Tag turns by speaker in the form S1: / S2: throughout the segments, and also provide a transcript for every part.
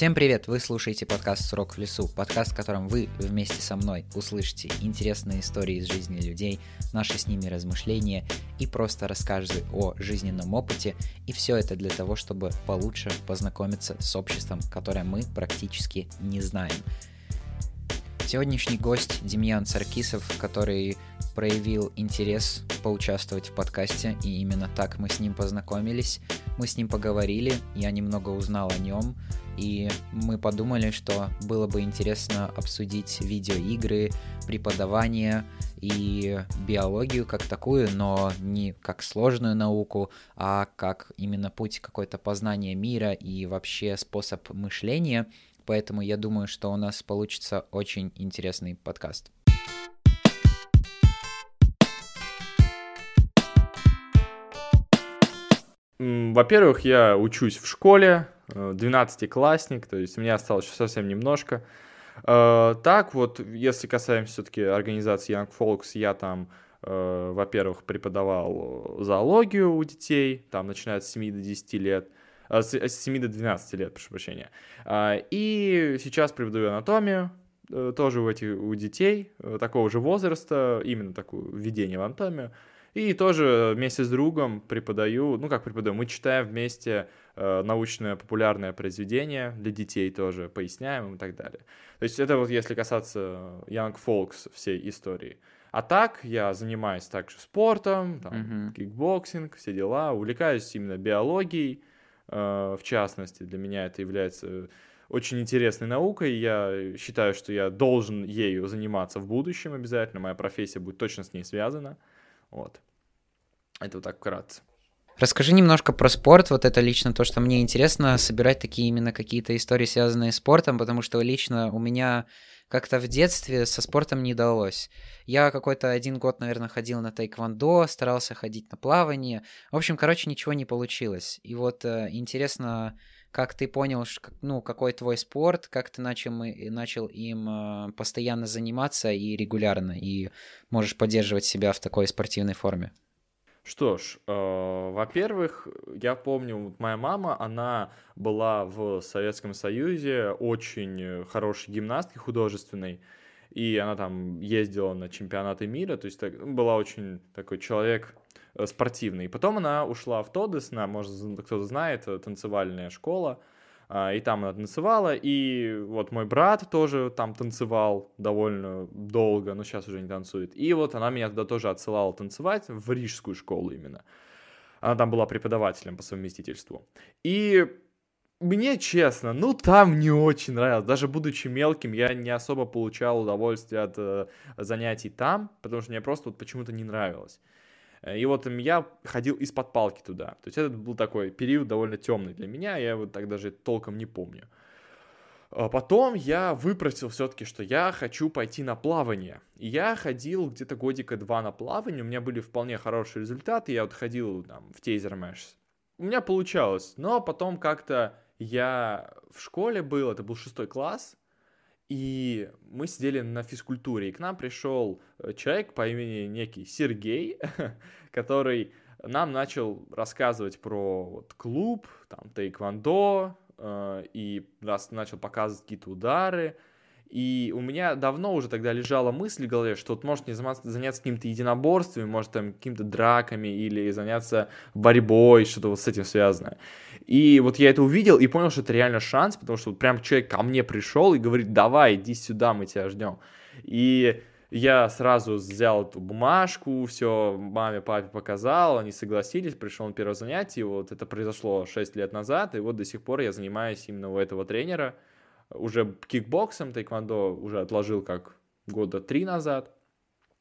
S1: Всем привет! Вы слушаете подкаст «Срок в лесу», подкаст, в котором вы вместе со мной услышите интересные истории из жизни людей, наши с ними размышления и просто расскажете о жизненном опыте, и все это для того, чтобы получше познакомиться с обществом, которое мы практически не знаем. Сегодняшний гость Демьян Саркисов, который проявил интерес поучаствовать в подкасте, и именно так мы с ним познакомились. Мы с ним поговорили, я немного узнал о нем, и мы подумали, что было бы интересно обсудить видеоигры, преподавание и биологию как такую, но не как сложную науку, а как именно путь какой-то познания мира и вообще способ мышления. Поэтому я думаю, что у нас получится очень интересный подкаст.
S2: Во-первых, я учусь в школе, 12-классник, то есть мне осталось совсем немножко. Э, так вот, если касаемся все-таки организации Young Folks, я там, э, во-первых, преподавал зоологию у детей, там начиная с 7 до 10 лет, э, с 7 до 12 лет, прошу прощения. И сейчас преподаю анатомию, тоже у, этих, у детей такого же возраста, именно такое введение в анатомию. И тоже вместе с другом преподаю, ну как преподаю, мы читаем вместе э, научное популярное произведение для детей тоже, поясняем и так далее. То есть это вот если касаться Young Folks всей истории. А так я занимаюсь также спортом, там, mm-hmm. кикбоксинг, все дела, увлекаюсь именно биологией, э, в частности, для меня это является очень интересной наукой. Я считаю, что я должен ею заниматься в будущем обязательно. Моя профессия будет точно с ней связана. Вот. Это вот так вкратце.
S1: Расскажи немножко про спорт. Вот это лично то, что мне интересно, собирать такие именно какие-то истории, связанные с спортом, потому что лично у меня как-то в детстве со спортом не далось. Я какой-то один год, наверное, ходил на тайквондо, старался ходить на плавание. В общем, короче, ничего не получилось. И вот э, интересно, как ты понял, ну, какой твой спорт, как ты начал, начал им э, постоянно заниматься и регулярно, и можешь поддерживать себя в такой спортивной форме?
S2: Что ж, э, во-первых, я помню, моя мама, она была в Советском Союзе очень хорошей гимнасткой художественной, и она там ездила на чемпионаты мира, то есть так, была очень такой человек Э, спортивный. Потом она ушла в Тодес, на, может, кто-то знает, э, танцевальная школа, а, и там она танцевала, и вот мой брат тоже там танцевал довольно долго, но сейчас уже не танцует. И вот она меня туда тоже отсылала танцевать, в рижскую школу именно. Она там была преподавателем по совместительству. И мне честно, ну там не очень нравилось. Даже будучи мелким, я не особо получал удовольствие от э, занятий там, потому что мне просто вот почему-то не нравилось. Э, и вот я ходил из-под палки туда. То есть это был такой период довольно темный для меня, я вот так даже толком не помню. А потом я выпросил все-таки, что я хочу пойти на плавание. И я ходил где-то годика два на плавание, у меня были вполне хорошие результаты, я вот ходил там в тейзер мэш. У меня получалось, но потом как-то я в школе был, это был шестой класс, и мы сидели на физкультуре, и к нам пришел э, человек по имени некий Сергей, который нам начал рассказывать про вот, клуб, там, тайквондо, э, и нас начал показывать какие-то удары, и у меня давно уже тогда лежала мысль в голове, что вот может не заняться, какими-то единоборствами, может там какими-то драками или заняться борьбой, что-то вот с этим связанное. И вот я это увидел и понял, что это реально шанс, потому что вот прям человек ко мне пришел и говорит, давай, иди сюда, мы тебя ждем. И я сразу взял эту бумажку, все маме, папе показал, они согласились, пришел на первое занятие, вот это произошло 6 лет назад, и вот до сих пор я занимаюсь именно у этого тренера, уже кикбоксом, тайквондо уже отложил как года три назад,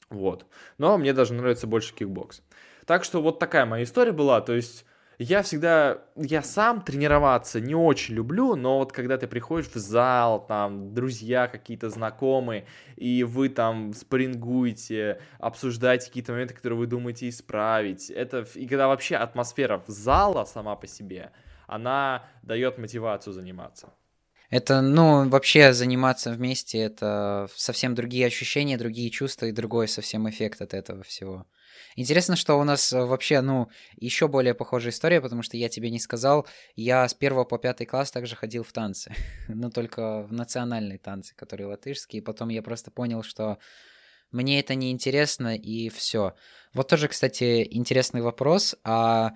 S2: вот. Но мне даже нравится больше кикбокс. Так что вот такая моя история была, то есть я всегда, я сам тренироваться не очень люблю, но вот когда ты приходишь в зал, там, друзья какие-то знакомые, и вы там спарингуете, обсуждаете какие-то моменты, которые вы думаете исправить, это, и когда вообще атмосфера в зала сама по себе, она дает мотивацию заниматься.
S1: Это, ну, вообще заниматься вместе, это совсем другие ощущения, другие чувства и другой совсем эффект от этого всего. Интересно, что у нас э, вообще, ну, еще более похожая история, потому что я тебе не сказал, я с первого по пятый класс также ходил в танцы, но только в национальные танцы, которые латышские, и потом я просто понял, что мне это не интересно, и все. Вот тоже, кстати, интересный вопрос, а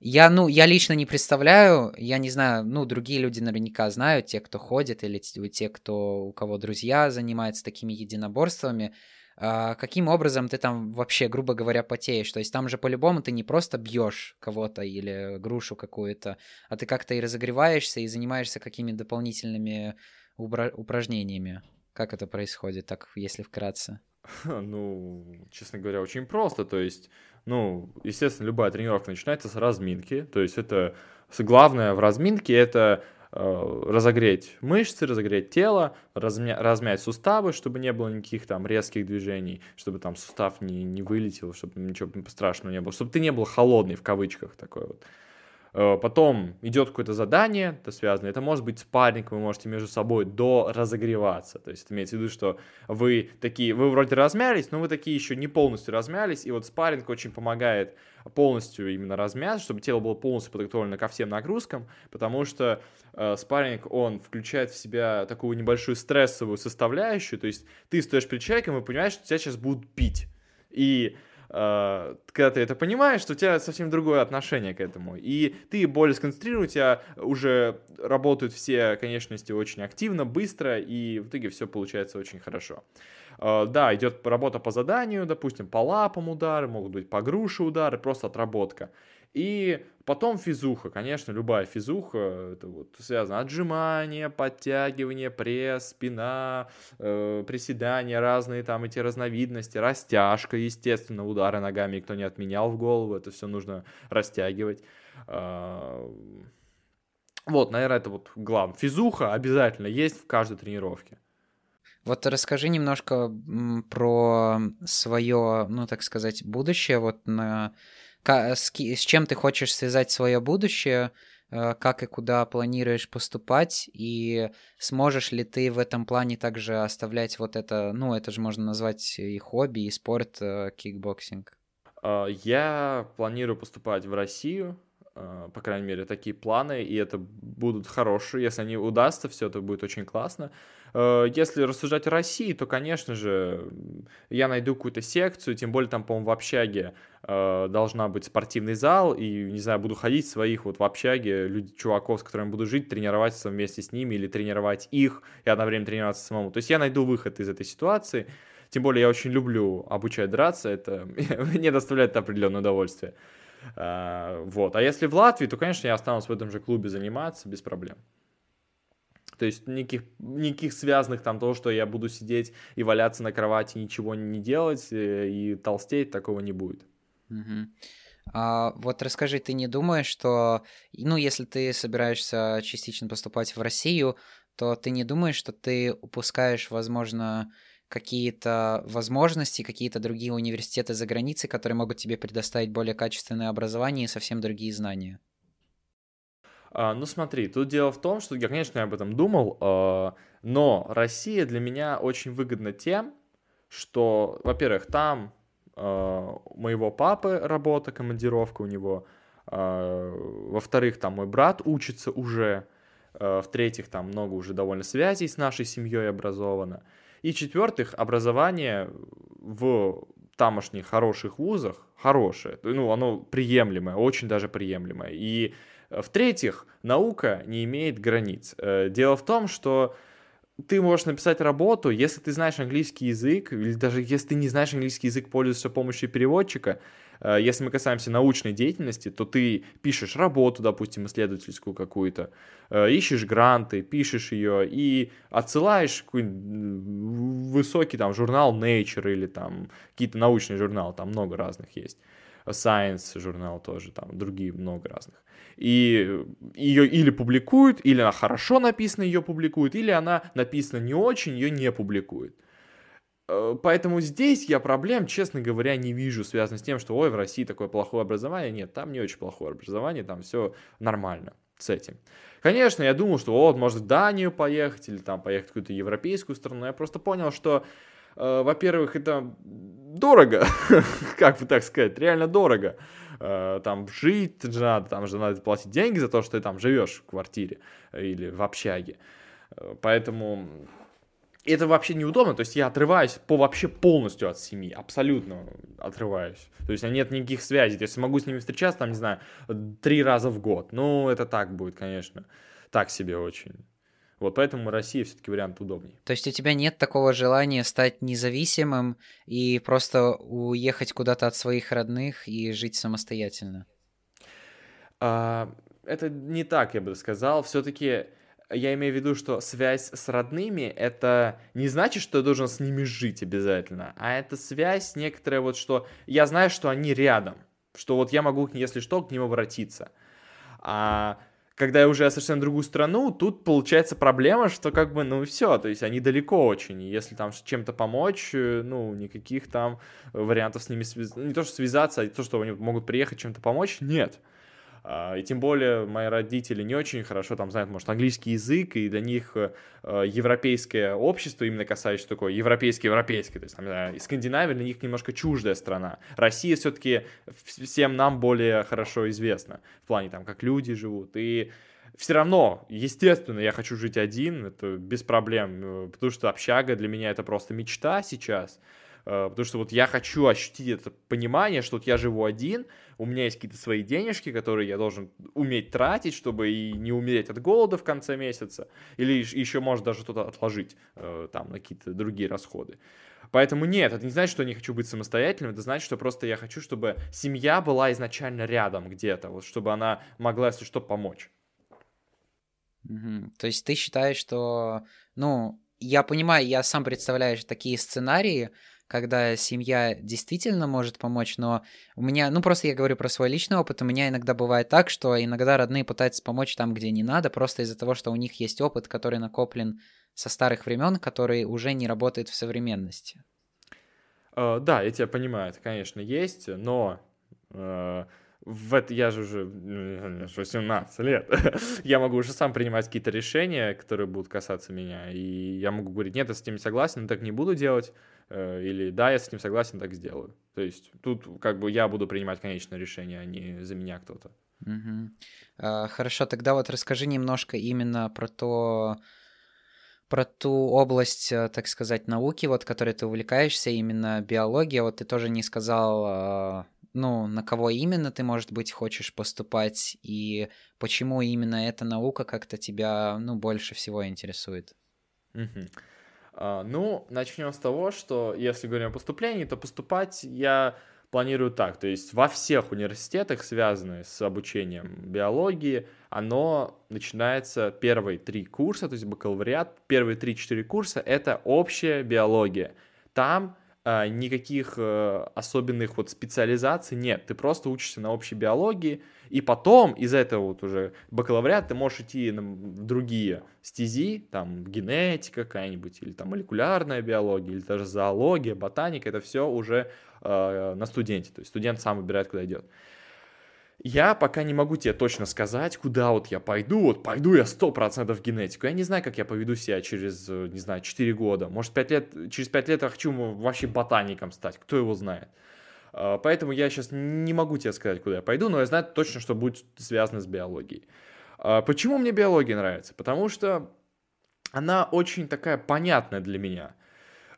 S1: я, ну, я лично не представляю, я не знаю, ну, другие люди наверняка знают, те, кто ходит, или те, кто, у кого друзья занимаются такими единоборствами, а, каким образом ты там вообще, грубо говоря, потеешь? То есть там же по-любому ты не просто бьешь кого-то или грушу какую-то, а ты как-то и разогреваешься и занимаешься какими-то дополнительными упражнениями. Как это происходит, так, если вкратце?
S2: Ну, честно говоря, очень просто. То есть ну, естественно, любая тренировка начинается с разминки. То есть это главное в разминке это э, разогреть мышцы, разогреть тело, размя- размять суставы, чтобы не было никаких там резких движений, чтобы там сустав не, не вылетел, чтобы ничего страшного не было, чтобы ты не был холодный в кавычках такой вот. Э, потом идет какое-то задание, это связано, это может быть спарринг, вы можете между собой до разогреваться, то есть имеется в виду, что вы такие, вы вроде размялись, но вы такие еще не полностью размялись, и вот спарринг очень помогает полностью именно размяться, чтобы тело было полностью подготовлено ко всем нагрузкам, потому что э, спарринг, он включает в себя такую небольшую стрессовую составляющую, то есть ты стоишь перед человеком и понимаешь, что тебя сейчас будут пить, и а, когда ты это понимаешь, что у тебя совсем другое отношение к этому. И ты более сконцентрирован, у тебя уже работают все конечности очень активно, быстро, и в итоге все получается очень хорошо. А, да, идет работа по заданию, допустим, по лапам удары, могут быть по груше удары, просто отработка. И потом физуха, конечно, любая физуха, это вот связано отжимания, подтягивание, пресс, спина, э, приседания, разные там эти разновидности, растяжка, естественно, удары ногами никто не отменял в голову, это все нужно растягивать. Э, вот, наверное, это вот главное. Физуха обязательно есть в каждой тренировке.
S1: Вот расскажи немножко про свое, ну так сказать, будущее вот на с, чем ты хочешь связать свое будущее, э, как и куда планируешь поступать, и сможешь ли ты в этом плане также оставлять вот это, ну, это же можно назвать и хобби, и спорт, э, кикбоксинг?
S2: А, я планирую поступать в Россию, э, по крайней мере, такие планы, и это будут хорошие. Если они удастся, все это будет очень классно. Если рассуждать о России, то, конечно же, я найду какую-то секцию, тем более там, по-моему, в общаге э, должна быть спортивный зал, и, не знаю, буду ходить своих вот в общаге, люди, чуваков, с которыми буду жить, тренироваться вместе с ними или тренировать их и одновременно тренироваться самому. То есть я найду выход из этой ситуации. Тем более я очень люблю обучать драться, это мне доставляет определенное удовольствие. А, вот. А если в Латвии, то, конечно, я останусь в этом же клубе заниматься без проблем. То есть никаких, никаких связанных там того, что я буду сидеть и валяться на кровати, ничего не делать э, и толстеть, такого не будет.
S1: Угу. А, вот расскажи, ты не думаешь, что, ну, если ты собираешься частично поступать в Россию, то ты не думаешь, что ты упускаешь, возможно, какие-то возможности, какие-то другие университеты за границей, которые могут тебе предоставить более качественное образование и совсем другие знания?
S2: А, ну смотри, тут дело в том, что я, конечно, об этом думал, э, но Россия для меня очень выгодна тем, что, во-первых, там Э, моего папы работа, командировка у него. Во-вторых, там мой брат учится уже. В-третьих, там много уже довольно связей с нашей семьей образовано. И в-четвертых, образование в тамошних хороших вузах хорошее, ну, оно приемлемое, очень даже приемлемое. И в-третьих, наука не имеет границ. Дело в том, что ты можешь написать работу, если ты знаешь английский язык, или даже если ты не знаешь английский язык, пользуешься помощью переводчика, э, если мы касаемся научной деятельности, то ты пишешь работу, допустим, исследовательскую какую-то, э, ищешь гранты, пишешь ее и отсылаешь какой-нибудь высокий там журнал Nature или там какие-то научные журналы, там много разных есть. Science журнал тоже, там другие много разных и ее или публикуют, или она хорошо написана, ее публикуют, или она написана не очень, ее не публикуют. Э, поэтому здесь я проблем, честно говоря, не вижу, связанных с тем, что ой, в России такое плохое образование. Нет, там не очень плохое образование, там все нормально. с этим. Конечно, я думал, что вот, может, в Данию поехать или там поехать в какую-то европейскую страну. Я просто понял, что, э, во-первых, это дорого, как бы так сказать, реально дорого. Э, там жить же надо, там же надо платить деньги за то, что ты там живешь в квартире или в общаге. Э, поэтому это вообще неудобно, то есть я отрываюсь по вообще полностью от семьи, абсолютно отрываюсь. То есть нет никаких связей, то есть могу с ними встречаться, там, не знаю, три раза в год. Ну, это так будет, конечно, так себе очень. Вот поэтому Россия все-таки вариант удобнее.
S1: То есть у тебя нет такого желания стать независимым и просто уехать куда-то от своих родных и жить самостоятельно?
S2: А, это не так, я бы сказал. Все-таки я имею в виду, что связь с родными это не значит, что я должен с ними жить обязательно, а это связь некоторая вот, что я знаю, что они рядом, что вот я могу, если что, к ним обратиться. А когда я уже совсем другую страну, тут получается проблема, что как бы, ну все, то есть они далеко очень, и если там чем-то помочь, э, ну, никаких там вариантов с ними связаться, не то, что связаться, а то, что они могут приехать чем-то помочь, нет. А, и тем более мои родители не очень хорошо там знают, может, английский язык, и для них э, европейское общество, именно касающееся такое европейское-европейское, то есть там, знаю, Скандинавия для них немножко чуждая страна. Россия все-таки всем нам более хорошо известна в плане там, как люди живут, и все равно, естественно, я хочу жить один, это без проблем, э, потому что общага для меня это просто мечта сейчас, Э, потому что вот я хочу ощутить это понимание, что вот я живу один, у меня есть какие-то свои денежки, которые я должен уметь тратить, чтобы и не умереть от голода в конце месяца, или еще, может, даже что-то отложить э, там на какие-то другие расходы. Поэтому нет, это не значит, что я не хочу быть самостоятельным, это значит, что просто я хочу, чтобы семья была изначально рядом где-то, вот чтобы она могла, если что, помочь.
S1: Угу. То есть ты считаешь, что, ну, я понимаю, я сам представляю такие сценарии, когда семья действительно может помочь, но у меня, ну просто я говорю про свой личный опыт, у меня иногда бывает так, что иногда родные пытаются помочь там, где не надо, просто из-за того, что у них есть опыт, который накоплен со старых времен, который уже не работает в современности.
S2: Uh, да, я тебя понимаю, это, конечно, есть, но uh, в это я же уже 18 лет, я могу уже сам принимать какие-то решения, которые будут касаться меня, и я могу говорить, нет, я с этим не согласен, так не буду делать, или да, я с этим согласен, так сделаю. То есть тут как бы я буду принимать конечное решение, а не за меня кто-то.
S1: Угу. Хорошо, тогда вот расскажи немножко именно про то, про ту область, э, так сказать, науки, вот, которой ты увлекаешься, именно биология. Вот ты тоже не сказал, а, ну, на кого именно ты, может быть, хочешь поступать, и почему именно эта наука как-то тебя, ну, больше всего интересует.
S2: Угу. А, ну, начнем с того, что если говорим о поступлении, то поступать я планирую так, то есть во всех университетах, связанных с обучением биологии, оно начинается первые три курса, то есть бакалавриат, первые три-четыре курса — это общая биология. Там никаких э, особенных вот специализаций нет, ты просто учишься на общей биологии, и потом из этого вот уже бакалавриат ты можешь идти на другие стези, там генетика какая-нибудь, или там молекулярная биология, или даже зоология, ботаника, это все уже э, на студенте, то есть студент сам выбирает, куда идет. Я пока не могу тебе точно сказать, куда вот я пойду. Вот пойду я 100% в генетику. Я не знаю, как я поведу себя через, не знаю, 4 года. Может, 5 лет, через 5 лет я хочу вообще ботаником стать. Кто его знает. А, поэтому я сейчас не могу тебе сказать, куда я пойду, но я знаю точно, что будет связано с биологией. А, почему мне биология нравится? Потому что она очень такая понятная для меня.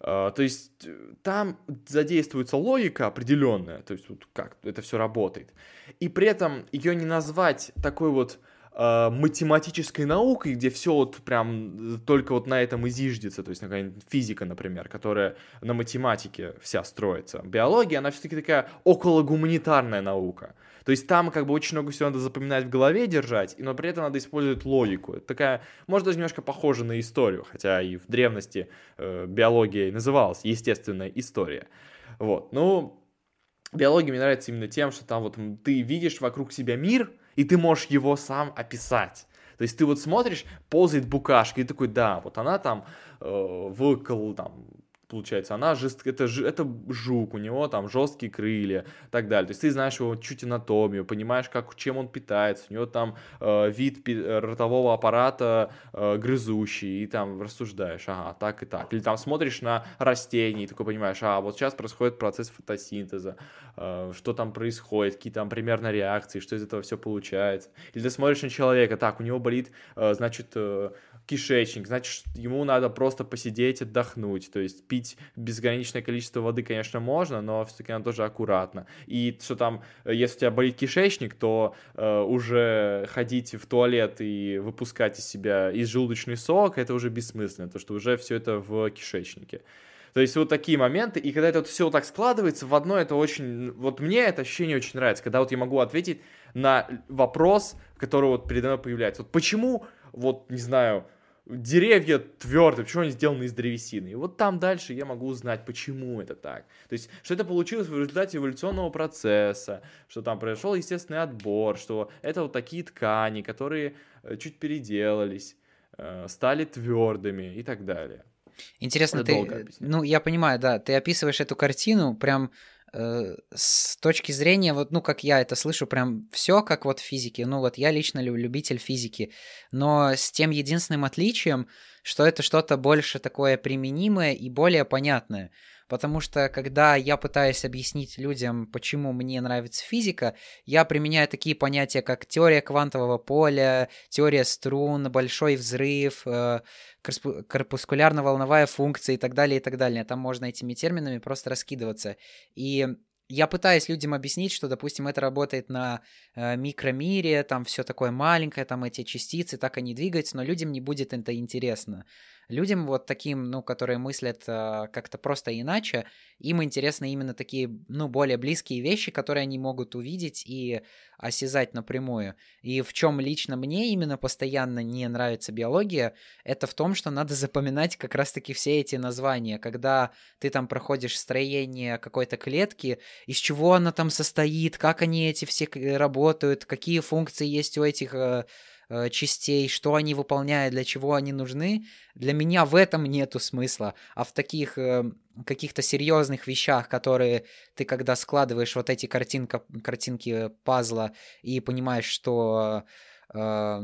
S2: А, то есть э, там задействуется логика определенная, то есть вот как это все работает. И при этом ее не назвать такой вот э, математической наукой, где все вот прям только вот на этом и зиждется, то есть какая-нибудь физика, например, которая на математике вся строится. Биология, она все-таки такая окологуманитарная наука. То есть там как бы очень много всего надо запоминать в голове держать, но при этом надо использовать логику. Это такая, может даже немножко похожа на историю, хотя и в древности э, биология называлась естественная история. Вот, ну, биология мне нравится именно тем, что там вот ты видишь вокруг себя мир, и ты можешь его сам описать. То есть ты вот смотришь, ползает букашка, и такой, да, вот она там э, в там, получается, она жест... это, это жук, у него там жесткие крылья и так далее. То есть ты знаешь его чуть анатомию, понимаешь, как, чем он питается, у него там э, вид пи... ротового аппарата э, грызущий, и там рассуждаешь, ага, так и так. Или там смотришь на растения, и такой понимаешь, а вот сейчас происходит процесс фотосинтеза, э, что там происходит, какие там примерно реакции, что из этого все получается. Или ты смотришь на человека, так, у него болит, э, значит, э, кишечник, значит, ему надо просто посидеть, отдохнуть, то есть пить безграничное количество воды, конечно, можно, но все-таки надо тоже аккуратно. И что там, э, если у тебя болит кишечник, то э, уже ходить в туалет и выпускать из себя из желудочный сок, это уже бессмысленно, то что уже все это в кишечнике. То есть вот такие моменты, и когда это вот все так складывается в одно, это очень... Вот мне это ощущение очень нравится, когда вот я могу ответить на вопрос, который вот передо мной появляется. Вот почему вот, не знаю, деревья твердые, почему они сделаны из древесины. И вот там дальше я могу узнать, почему это так. То есть, что это получилось в результате эволюционного процесса, что там произошел естественный отбор, что это вот такие ткани, которые э, чуть переделались, э, стали твердыми и так далее.
S1: Интересно, это ты, ну, я понимаю, да, ты описываешь эту картину прям Э, с точки зрения, вот, ну, как я это слышу, прям все как вот в физике. Ну, вот я лично любитель физики, но с тем единственным отличием, что это что-то больше такое применимое и более понятное. Потому что, когда я пытаюсь объяснить людям, почему мне нравится физика, я применяю такие понятия, как теория квантового поля, теория струн, большой взрыв, э, корпускулярно-волновая функция и так далее, и так далее. Там можно этими терминами просто раскидываться. И я пытаюсь людям объяснить, что, допустим, это работает на э, микромире, там все такое маленькое, там эти частицы, так они двигаются, но людям не будет это интересно. Людям вот таким, ну, которые мыслят э, как-то просто иначе, им интересны именно такие, ну, более близкие вещи, которые они могут увидеть и осязать напрямую. И в чем лично мне именно постоянно не нравится биология, это в том, что надо запоминать как раз-таки все эти названия. Когда ты там проходишь строение какой-то клетки, из чего она там состоит, как они эти все работают, какие функции есть у этих э, Э, частей, что они выполняют, для чего они нужны, для меня в этом нету смысла. А в таких э, каких-то серьезных вещах, которые ты когда складываешь вот эти картинка, картинки пазла и понимаешь, что э,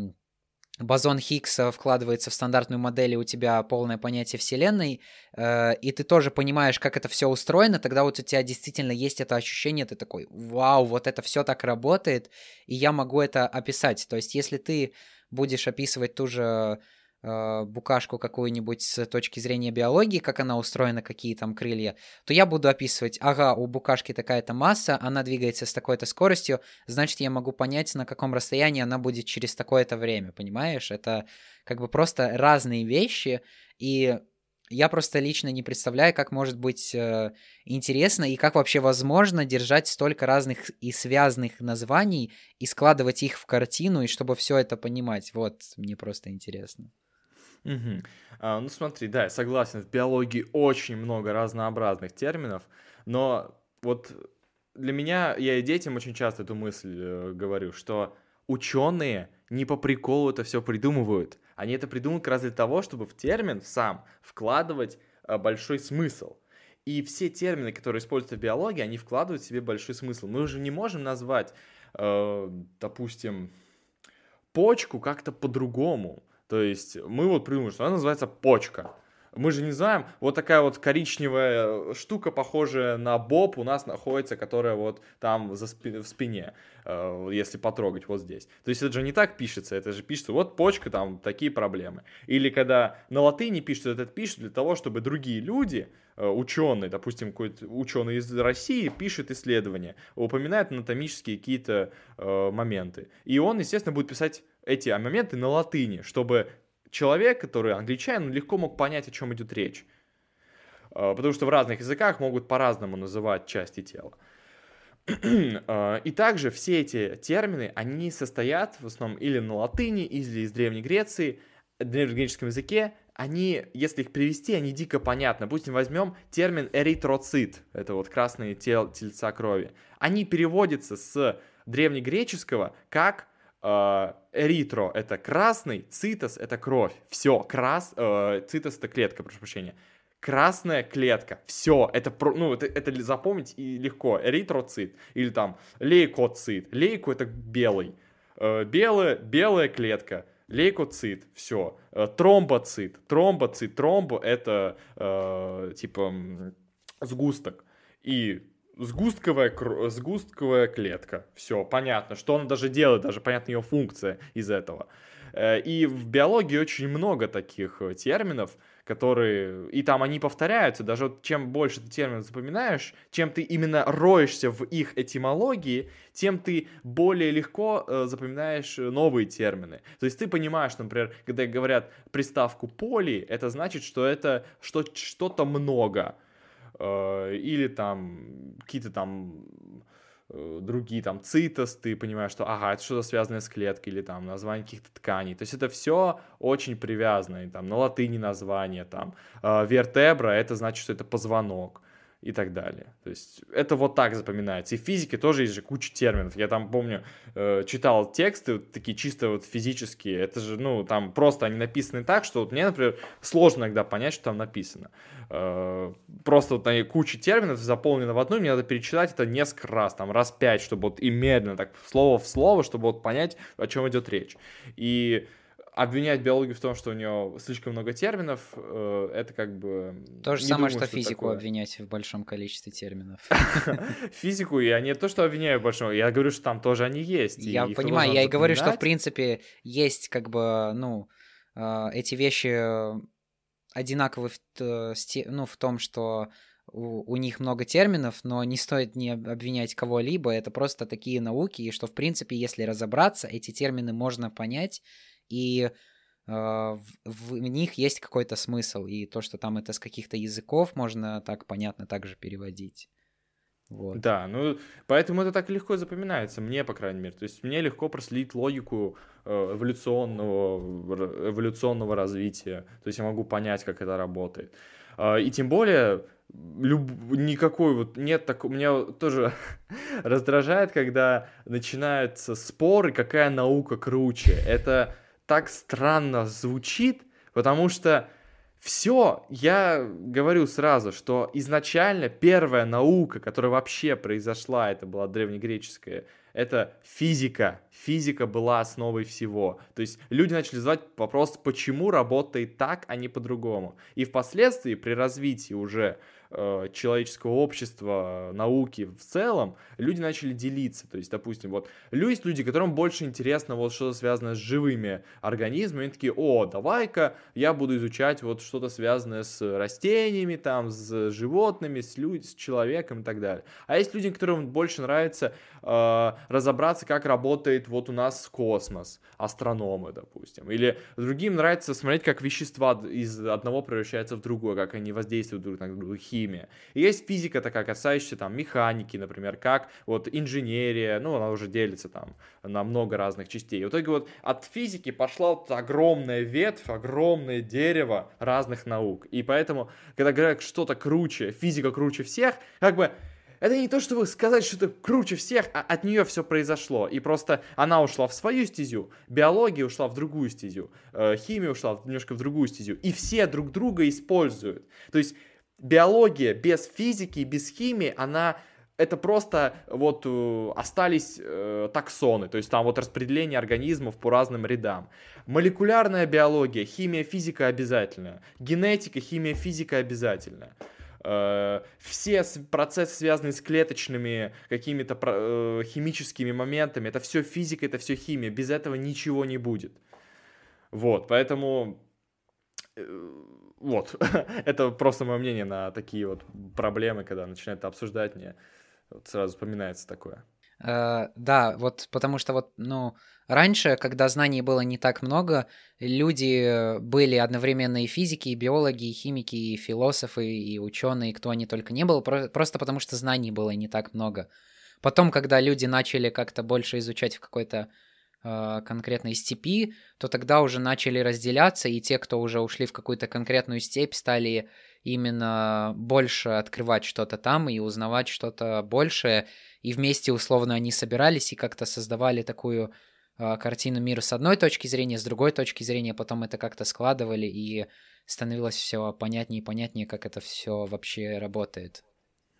S1: бозон Хиггса вкладывается в стандартную модель, и у тебя полное понятие Вселенной, э, и ты тоже понимаешь, как это все устроено, тогда вот у тебя действительно есть это ощущение, ты такой, вау, вот это все так работает, и я могу это описать. То есть, если ты будешь описывать ту же букашку какую-нибудь с точки зрения биологии, как она устроена, какие там крылья, то я буду описывать, ага, у букашки такая-то масса, она двигается с такой-то скоростью, значит, я могу понять, на каком расстоянии она будет через такое-то время, понимаешь? Это как бы просто разные вещи, и я просто лично не представляю, как может быть э, интересно и как вообще возможно держать столько разных и связанных названий и складывать их в картину, и чтобы все это понимать. Вот, мне просто интересно.
S2: Угу. А, ну смотри, да, я согласен, в биологии очень много разнообразных терминов, но вот для меня, я и детям очень часто эту мысль э, говорю, что ученые не по приколу это все придумывают. Они это придумывают как раз для того, чтобы в термин сам вкладывать э, большой смысл. И все термины, которые используются в биологии, они вкладывают в себе большой смысл. Мы уже не можем назвать, э, допустим, почку как-то по-другому. То есть мы вот придумали, что она называется почка. Мы же не знаем, вот такая вот коричневая штука, похожая на боб, у нас находится, которая вот там за спи- в спине, э, если потрогать вот здесь. То есть это же не так пишется, это же пишется, вот почка, там такие проблемы. Или когда на латыни пишется, это пишут для того, чтобы другие люди, э, ученые, допустим, какой-то ученый из России пишет исследования, упоминает анатомические какие-то э, моменты. И он, естественно, будет писать эти моменты на латыни, чтобы человек, который англичанин, легко мог понять, о чем идет речь. А, потому что в разных языках могут по-разному называть части тела. А, и также все эти термины, они состоят в основном или на латыни, или из Древней Греции, в древнегреческом языке, они, если их привести, они дико понятны. Допустим, возьмем термин эритроцит, это вот красные тел, тельца крови. Они переводятся с древнегреческого как э, эритро это красный, цитос это кровь. Все, крас, э, цитос это клетка, прошу прощения. красная клетка. Все, это, ну, это, это запомнить и легко. Эритроцит или там лейкоцит. Лейко это белый. Э, белая, белая клетка. Лейкоцит, все. Э, тромбоцит, тромбоцит, тромбо это э, типа сгусток. И сгустковая, сгустковая клетка. Все, понятно. Что она даже делает, даже понятна ее функция из этого. Э, и в биологии очень много таких э, терминов, которые... И там они повторяются. Даже вот чем больше ты терминов запоминаешь, чем ты именно роешься в их этимологии, тем ты более легко э, запоминаешь новые термины. То есть ты понимаешь, например, когда говорят приставку «поли», это значит, что это что- что-то много. Э, или там какие-то там Э, другие там цитос, ты понимаешь, что ага, это что-то связанное с клеткой или там название каких-то тканей. То есть это все очень привязано, и, там на латыни название, там э, вертебра, это значит, что это позвонок и так далее. То есть это вот так запоминается. И в физике тоже есть же куча терминов. Я там помню, э, читал тексты вот такие чисто вот физические. Это же, ну, там просто они написаны так, что вот мне, например, сложно иногда понять, что там написано. Э, просто вот они куча терминов заполнено в одну, мне надо перечитать это несколько раз, там раз пять, чтобы вот и медленно, так слово в слово, чтобы вот понять, о чем идет речь. И обвинять биологию в том, что у нее слишком много терминов, э, это как бы...
S1: То же самое, думаю, что, что физику такое. обвинять в большом количестве терминов.
S2: Физику я не то, что обвиняю в большом, я говорю, что там тоже они есть.
S1: Я понимаю, я и говорю, что в принципе есть как бы, ну, э, эти вещи одинаковы в, ну, в том, что у, у них много терминов, но не стоит не обвинять кого-либо, это просто такие науки, и что, в принципе, если разобраться, эти термины можно понять, и э, в, в них есть какой-то смысл, и то, что там это с каких-то языков, можно так понятно также переводить.
S2: Вот. Да, ну поэтому это так легко запоминается, мне, по крайней мере. То есть мне легко проследить логику э, эволюционного, эволюционного развития. То есть я могу понять, как это работает. Э, и тем более люб... никакой вот нет такого... Меня тоже раздражает, когда начинаются споры, какая наука круче. Это так странно звучит, потому что все, я говорю сразу, что изначально первая наука, которая вообще произошла, это была древнегреческая, это физика. Физика была основой всего. То есть люди начали задавать вопрос, почему работает так, а не по-другому. И впоследствии при развитии уже человеческого общества, науки в целом, люди начали делиться. То есть, допустим, вот есть люди, которым больше интересно вот что-то связанное с живыми организмами, они такие, о, давай-ка я буду изучать вот что-то связанное с растениями, там, с животными, с, людь, с человеком и так далее. А есть люди, которым больше нравится э, разобраться, как работает вот у нас космос, астрономы, допустим. Или другим нравится смотреть, как вещества из одного превращаются в другое, как они воздействуют друг на друга, химия. Есть физика такая, касающаяся там механики, например, как вот инженерия, ну, она уже делится там на много разных частей. И в итоге вот от физики пошла вот огромная ветвь, огромное дерево разных наук. И поэтому, когда говорят что-то круче, физика круче всех, как бы это не то, чтобы сказать, что это круче всех, а от нее все произошло. И просто она ушла в свою стезю, биология ушла в другую стезю, э, химия ушла немножко в другую стезю. И все друг друга используют. То есть биология без физики, без химии, она это просто вот э, остались э, таксоны, то есть там вот распределение организмов по разным рядам. Молекулярная биология, химия, физика обязательно. Генетика, химия, физика обязательно. Э, все процессы, связанные с клеточными какими-то э, химическими моментами, это все физика, это все химия. Без этого ничего не будет. Вот, поэтому э, вот, это просто мое мнение на такие вот проблемы, когда начинают обсуждать, мне вот сразу вспоминается такое.
S1: Uh, да, вот потому что вот, ну, раньше, когда знаний было не так много, люди были одновременно и физики, и биологи, и химики, и философы, и ученые, кто они только не был, просто потому что знаний было не так много. Потом, когда люди начали как-то больше изучать в какой-то конкретной степи, то тогда уже начали разделяться, и те, кто уже ушли в какую-то конкретную степь, стали именно больше открывать что-то там и узнавать что-то большее, и вместе условно они собирались и как-то создавали такую э, картину мира с одной точки зрения, с другой точки зрения, потом это как-то складывали, и становилось все понятнее и понятнее, как это все вообще работает.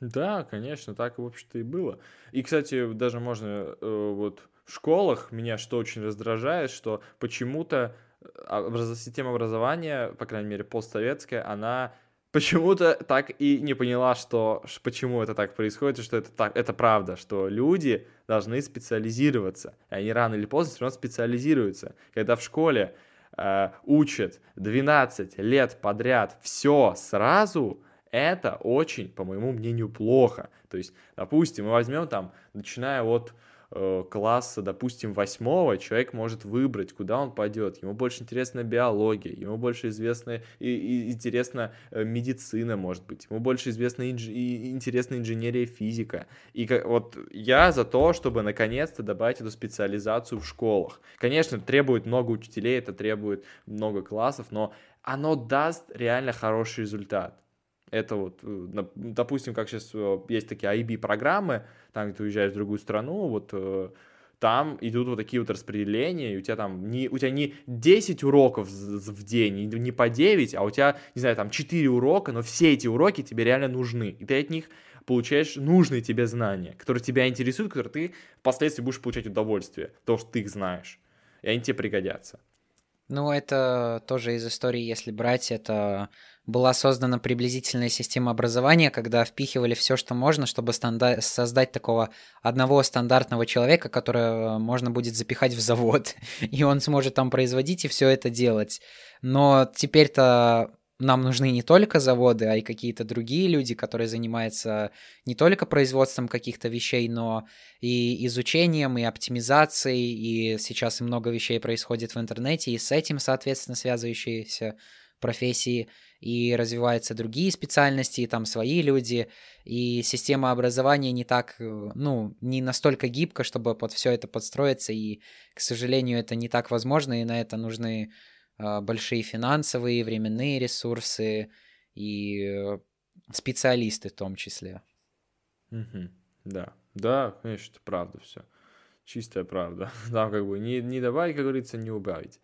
S2: Да, конечно, так, в общем-то, и было. И, кстати, даже можно э, вот в школах меня что очень раздражает, что почему-то э, система образования, по крайней мере, постсоветская, она почему-то так и не поняла, что почему это так происходит, и что это так, это правда, что люди должны специализироваться, и они рано или поздно все равно специализируются. Когда в школе э, учат 12 лет подряд все сразу, это очень, по моему мнению, плохо. То есть, допустим, мы возьмем там, начиная от класса, допустим, восьмого, человек может выбрать, куда он пойдет. Ему больше интересна биология, ему больше известна и, и интересна э, медицина, может быть, ему больше известна инж, и интересна инженерия, физика. И как, вот я за то, чтобы наконец-то добавить эту специализацию в школах. Конечно, требует много учителей, это требует много классов, но оно даст реально хороший результат. Это вот, э, допустим, как сейчас есть такие IB-программы, там, где ты уезжаешь в другую страну, вот э, там идут вот такие вот распределения, и у тебя там не, у тебя не 10 уроков в день, не по 9, а у тебя, не знаю, там 4 урока, но все эти уроки тебе реально нужны, и ты от них получаешь нужные тебе знания, которые тебя интересуют, которые ты впоследствии будешь получать удовольствие, то, что ты их знаешь, и они тебе пригодятся.
S1: Ну, это тоже из истории, если брать, это была создана приблизительная система образования, когда впихивали все, что можно, чтобы станда- создать такого одного стандартного человека, которого можно будет запихать в завод, и он сможет там производить и все это делать. Но теперь-то нам нужны не только заводы, а и какие-то другие люди, которые занимаются не только производством каких-то вещей, но и изучением, и оптимизацией, и сейчас и много вещей происходит в интернете, и с этим, соответственно, связывающиеся профессии и развиваются другие специальности, и там свои люди, и система образования не так, э, ну, не настолько гибка, чтобы под все это подстроиться, и, к сожалению, это не так возможно, и на это нужны э, большие финансовые, временные ресурсы и э, специалисты в том числе.
S2: Угу. Да, да, конечно, это правда все. Чистая правда. Там как бы не, не добавить, как говорится, не убавить.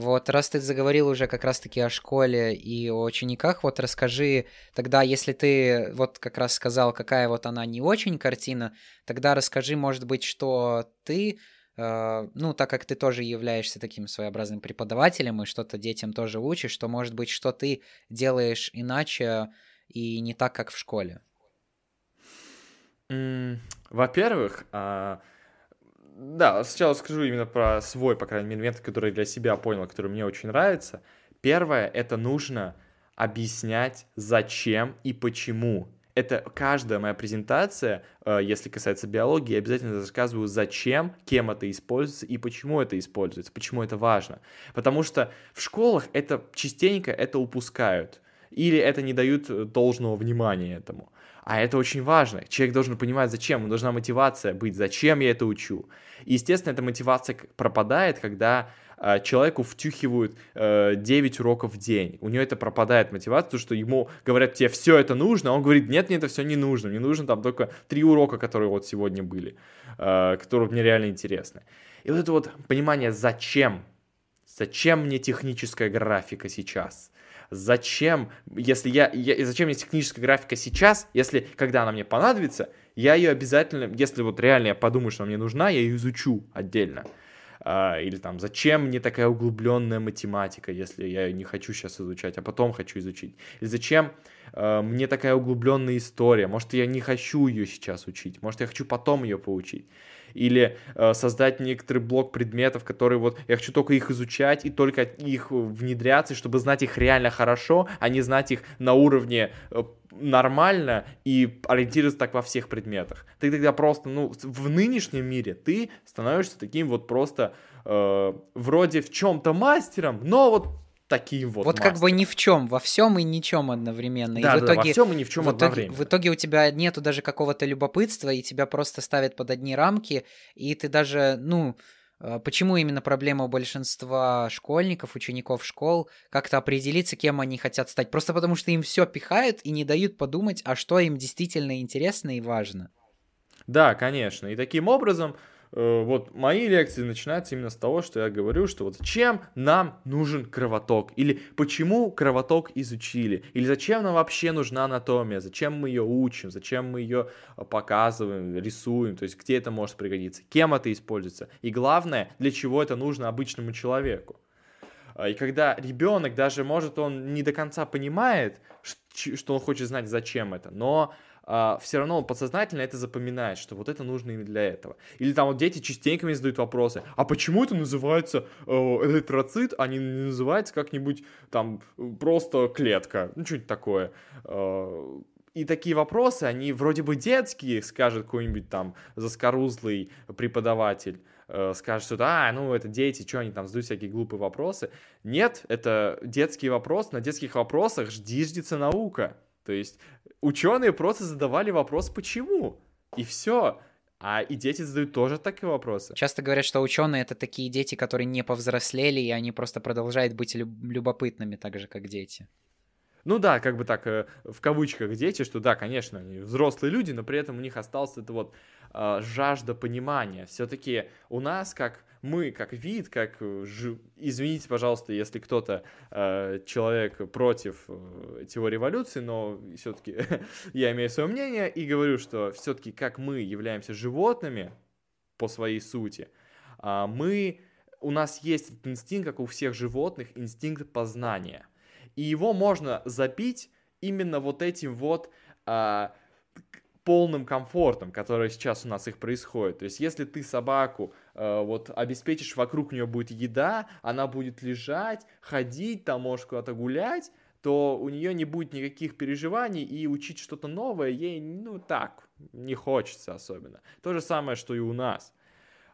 S1: Вот, раз ты заговорил уже как раз-таки о школе и о учениках, вот расскажи тогда, если ты вот как раз сказал, какая вот она не очень картина, тогда расскажи, может быть, что ты, э, ну, так как ты тоже являешься таким своеобразным преподавателем и что-то детям тоже учишь, что, может быть, что ты делаешь иначе и не так, как в школе?
S2: Во-первых, а, да, сначала скажу именно про свой, по крайней мере, метод, который для себя понял, который мне очень нравится. Первое, это нужно объяснять, зачем и почему. Это каждая моя презентация, э, если касается биологии, я обязательно рассказываю, зачем, кем это используется и почему это используется, почему это важно. Потому что в школах это частенько это упускают или это не дают должного внимания этому. А это очень важно. Человек должен понимать, зачем. Ему должна мотивация быть, зачем я это учу. И, естественно, эта мотивация пропадает, когда э, человеку втюхивают э, 9 уроков в день. У него это пропадает мотивация, потому что ему говорят, тебе все это нужно, а он говорит, нет, мне это все не нужно, мне нужно там только 3 урока, которые вот сегодня были, э, которые мне реально интересны. И вот это вот понимание, зачем, зачем мне техническая графика сейчас, зачем, если я, я зачем мне техническая графика сейчас, если когда она мне понадобится, я ее обязательно, если вот реально я подумаю, что она мне нужна, я ее изучу отдельно. А, или там, зачем мне такая углубленная математика, если я ее не хочу сейчас изучать, а потом хочу изучить. Или зачем э, мне такая углубленная история, может, я не хочу ее сейчас учить, может, я хочу потом ее поучить или э, создать некоторый блок предметов, которые вот я хочу только их изучать и только их внедряться, чтобы знать их реально хорошо, а не знать их на уровне э, нормально и ориентироваться так во всех предметах. Ты тогда просто, ну, в нынешнем мире ты становишься таким вот просто э, вроде в чем-то мастером, но вот таким вот.
S1: Вот мастером. как бы ни в чем, во всем и ничем одновременно.
S2: Да,
S1: и
S2: в итоге, да, во всем и ни в чем
S1: в
S2: одновременно.
S1: Итоге, в итоге у тебя нету даже какого-то любопытства, и тебя просто ставят под одни рамки, и ты даже, ну, э, почему именно проблема у большинства школьников, учеников школ, как-то определиться, кем они хотят стать. Просто потому что им все пихают и не дают подумать, а что им действительно интересно и важно.
S2: Да, конечно. И таким образом вот мои лекции начинаются именно с того, что я говорю, что вот зачем нам нужен кровоток, или почему кровоток изучили, или зачем нам вообще нужна анатомия, зачем мы ее учим, зачем мы ее э, показываем, рисуем, то есть где это может пригодиться, кем это используется, и главное, для чего это нужно обычному человеку. Э, и когда ребенок, даже может он не до конца понимает, что он хочет знать, зачем это, но а, все равно он подсознательно это запоминает, что вот это нужно именно для этого. Или там вот дети частенько мне задают вопросы, а почему это называется э, эритроцит, а не называется как-нибудь там просто клетка, ну что-нибудь такое. Э, и такие вопросы, они вроде бы детские, скажет какой-нибудь там заскорузлый преподаватель, э, скажет, что а, ну это дети, что они там задают всякие глупые вопросы. Нет, это детский вопрос, на детских вопросах ждиждется наука. То есть ученые просто задавали вопрос «почему?» И все. А и дети задают тоже такие вопросы.
S1: Часто говорят, что ученые это такие дети, которые не повзрослели, и они просто продолжают быть любопытными, так же, как дети.
S2: Ну да, как бы так, э, в кавычках дети, что да, конечно, они взрослые люди, но при этом у них осталась эта вот э, жажда понимания. Все-таки у нас, как мы, как вид, как... Э. Извините, пожалуйста, если кто-то, э, человек против э, теории эволюции, но все-таки я имею свое мнение и говорю, что все-таки как мы являемся животными по своей сути, э, мы... У нас есть этот инстинкт, как у всех животных, инстинкт познания. И его можно забить именно вот этим вот... Э, полным комфортом, который сейчас у нас их происходит. То есть, если ты собаку э, вот обеспечишь, вокруг нее будет еда, она будет лежать, ходить, там можешь куда-то гулять, то у нее не будет никаких переживаний, и учить что-то новое ей, ну, так, не хочется особенно. То же самое, что и у нас.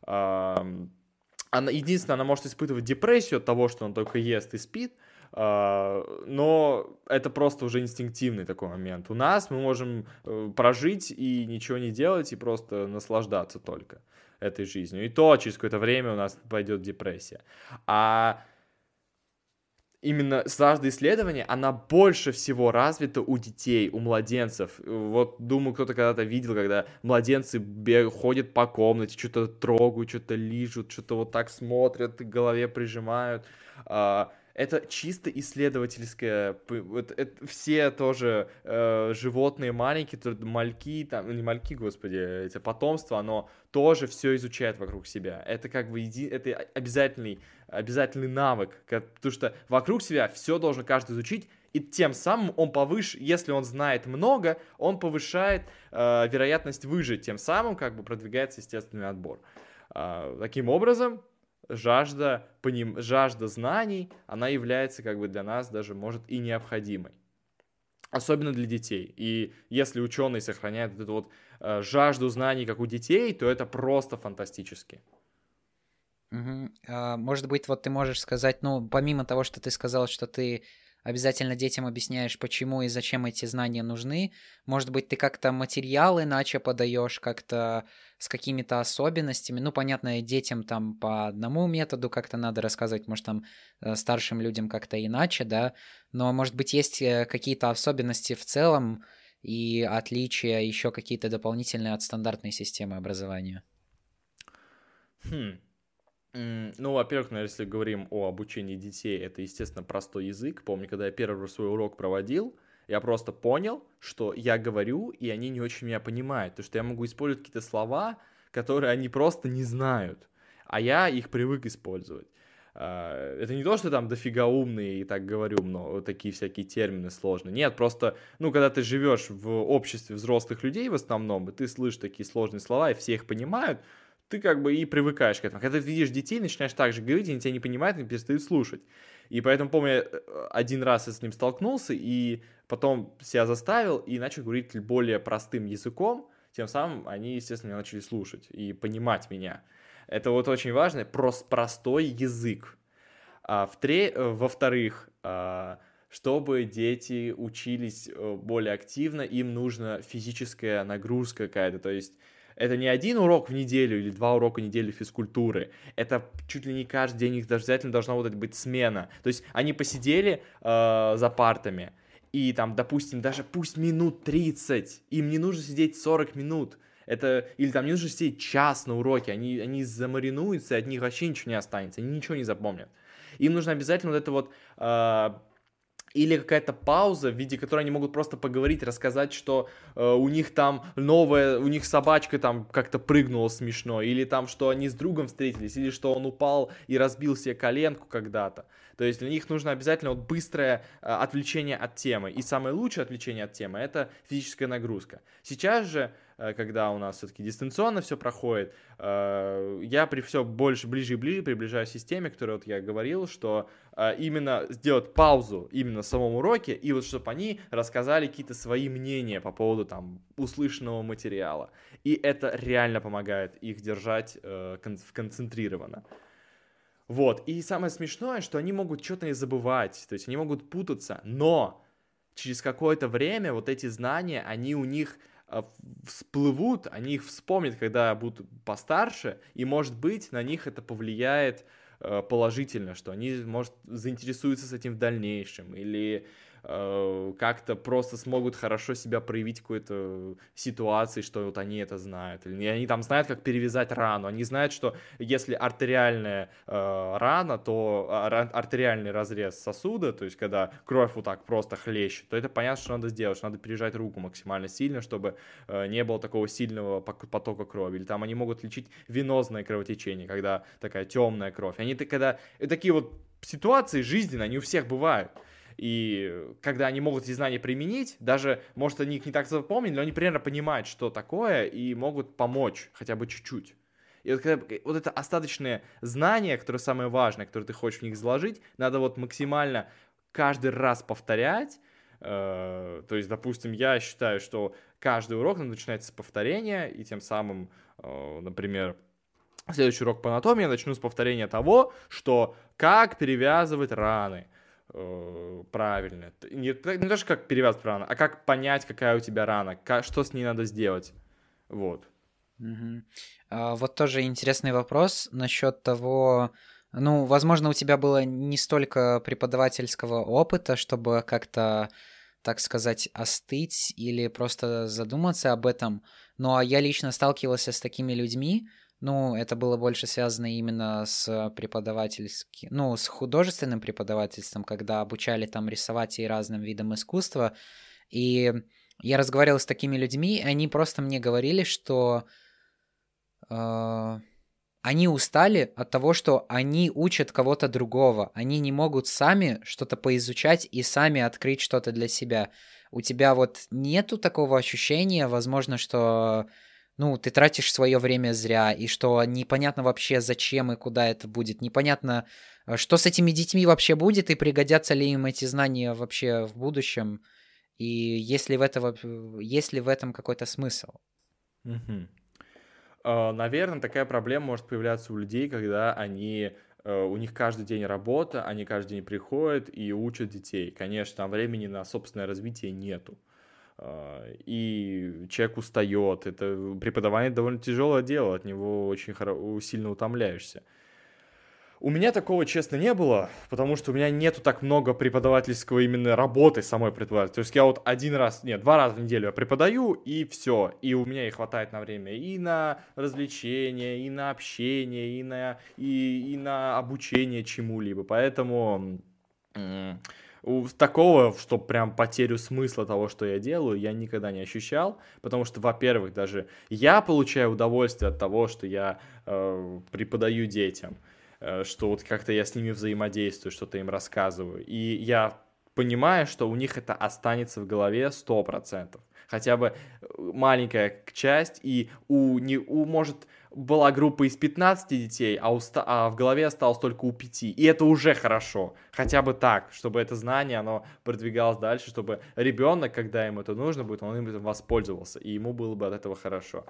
S2: Она, единственное, она может испытывать депрессию от того, что он только ест и спит, но это просто уже инстинктивный такой момент. У нас мы можем э, прожить и ничего не делать, и просто наслаждаться только этой жизнью. И то через какое-то время у нас пойдет депрессия. А именно жажда исследования, она больше всего развита у детей, у младенцев. Вот, думаю, кто-то когда-то видел, когда младенцы бег, ходят по комнате, что-то трогают, что-то лижут, что-то вот так смотрят, к голове прижимают. Это чисто исследовательское, вот, это, все тоже э, животные маленькие, мальки, там, не мальки, господи, эти потомства, оно тоже все изучает вокруг себя. Это как бы еди, это обязательный, обязательный навык, потому что вокруг себя все должен каждый изучить, и тем самым он повыш, если он знает много, он повышает э, вероятность выжить, тем самым как бы продвигается естественный отбор. Э, таким образом, жажда, поним... жажда знаний, она является как бы для нас даже, может, и необходимой. Особенно для детей. И если ученые сохраняют эту вот э, жажду знаний, как у детей, то это просто фантастически.
S1: Угу. А, может быть, вот ты можешь сказать, ну, помимо того, что ты сказал, что ты обязательно детям объясняешь, почему и зачем эти знания нужны. Может быть, ты как-то материалы иначе подаешь, как-то с какими-то особенностями. Ну, понятно, детям там по одному методу как-то надо рассказывать, может, там э, старшим людям как-то иначе, да. Но, может быть, есть э, какие-то особенности в целом и отличия еще какие-то дополнительные от стандартной системы образования.
S2: Хм. Ну, во-первых, наверное, если говорим о обучении детей, это, естественно, простой язык. Помню, когда я первый свой урок проводил, я просто понял, что я говорю, и они не очень меня понимают. Потому что я могу использовать какие-то слова, которые они просто не знают, а я их привык использовать. А, это не то, что там дофига умные и так говорю, но такие всякие термины сложные. Нет, просто, ну, когда ты живешь в обществе взрослых людей в основном, и ты слышишь такие сложные слова, и все их понимают, ты как бы и привыкаешь к этому. Когда ты видишь детей, начинаешь так же говорить, они тебя не понимают, они перестают слушать. И поэтому, помню, э, один раз я с ним столкнулся, и потом себя заставил и начал говорить более простым языком, тем самым они, естественно, меня начали слушать и понимать меня. Это вот очень важно, просто простой язык. А, в тре... Э, во-вторых, а, чтобы дети учились э, более активно, им нужна физическая нагрузка какая-то, то есть это не один урок в неделю или два урока в неделю физкультуры. Это чуть ли не каждый день их обязательно должна вот быть смена. То есть они посидели э, за партами, и там, допустим, даже пусть минут 30, им не нужно сидеть 40 минут. Это, или там не нужно сидеть час на уроке, они, они замаринуются, и от них вообще ничего не останется, они ничего не запомнят. Им нужно обязательно вот это вот э, или какая-то пауза, в виде которой они могут просто поговорить, рассказать, что э, у них там новая, у них собачка там как-то прыгнула смешно, или там, что они с другом встретились, или что он упал и разбил себе коленку когда-то. То есть для них нужно обязательно вот быстрое э, отвлечение от темы. И самое лучшее отвлечение от темы это физическая нагрузка. Сейчас же когда у нас все-таки дистанционно все проходит, э, я при все больше, ближе и ближе приближаюсь к системе, которую вот я говорил, что э, именно сделать паузу именно в самом уроке, и вот чтобы они рассказали какие-то свои мнения по поводу там услышанного материала. И это реально помогает их держать концентрированно. Вот, и самое смешное, что они могут что-то не забывать, то есть они могут путаться, но через какое-то время вот эти знания, они у них всплывут, они их вспомнят, когда будут постарше, и, может быть, на них это повлияет э, положительно, что они, может, заинтересуются с этим в дальнейшем, или Э, как-то просто смогут хорошо себя проявить в какой-то ситуации, что вот они это знают. Или они там знают, как перевязать рану. Они знают, что если артериальная э, рана, то артериальный разрез сосуда, то есть когда кровь вот так просто хлещет, то это понятно, что надо сделать, что надо пережать руку максимально сильно, чтобы э, не было такого сильного потока крови. Или там они могут лечить венозное кровотечение, когда такая темная кровь. Они когда такие вот ситуации жизненно, они у всех бывают. И когда они могут эти знания применить, даже, может, они их не так запомнили, но они примерно понимают, что такое, и могут помочь хотя бы чуть-чуть. И вот, когда, вот это остаточные знания, которые самые важные, которые ты хочешь в них заложить, надо вот максимально каждый раз повторять. Э, то есть, допустим, я считаю, что каждый урок начинается с повторения, и тем самым, э, например, следующий урок по анатомии я начну с повторения того, что как перевязывать раны, э, правильно. Не, не то, что как перевязывать рану, а как понять, какая у тебя рана, как, что с ней надо сделать. Вот.
S1: Угу. А, вот тоже интересный вопрос насчет того, ну, возможно, у тебя было не столько преподавательского опыта, чтобы как-то, так сказать, остыть или просто задуматься об этом. Но я лично сталкивался с такими людьми, ну, это было больше связано именно с преподавательским, ну, с художественным преподавательством, когда обучали там рисовать и разным видам искусства. И я разговаривал с такими людьми, и они просто мне говорили, что э, они устали от того, что они учат кого-то другого. Они не могут сами что-то поизучать и сами открыть что-то для себя. У тебя вот нету такого ощущения, возможно, что ну, ты тратишь свое время зря, и что непонятно вообще зачем и куда это будет, непонятно, э, что с этими детьми вообще будет, и пригодятся ли им эти знания вообще в будущем, и есть ли в, этого, есть ли в этом какой-то смысл?
S2: Угу. Наверное, такая проблема может появляться у людей, когда они э, у них каждый день работа, они каждый день приходят и учат детей. Конечно, там времени на собственное развитие нету. А, и человек устает. Это преподавание довольно тяжелое дело, от него очень сильно утомляешься. У меня такого, честно, не было, потому что у меня нету так много преподавательского именно работы самой преподавателя. То есть я вот один раз, нет, два раза в неделю я преподаю, и все. И у меня и хватает на время и на развлечения, и на общение, и на, и, и на обучение чему-либо. Поэтому такого, что прям потерю смысла того, что я делаю, я никогда не ощущал, потому что, во-первых, даже я получаю удовольствие от того, что я э, преподаю детям, э, что вот как-то я с ними взаимодействую, что-то им рассказываю, и я понимаю, что у них это останется в голове 100%, хотя бы э, маленькая часть, и у, не, у может была группа из 15 детей, а, уста... а в голове осталось только у 5. И это уже хорошо. Хотя бы так, чтобы это знание, оно продвигалось дальше, чтобы ребенок, когда ему это нужно будет, он им воспользовался, и ему было бы от этого хорошо.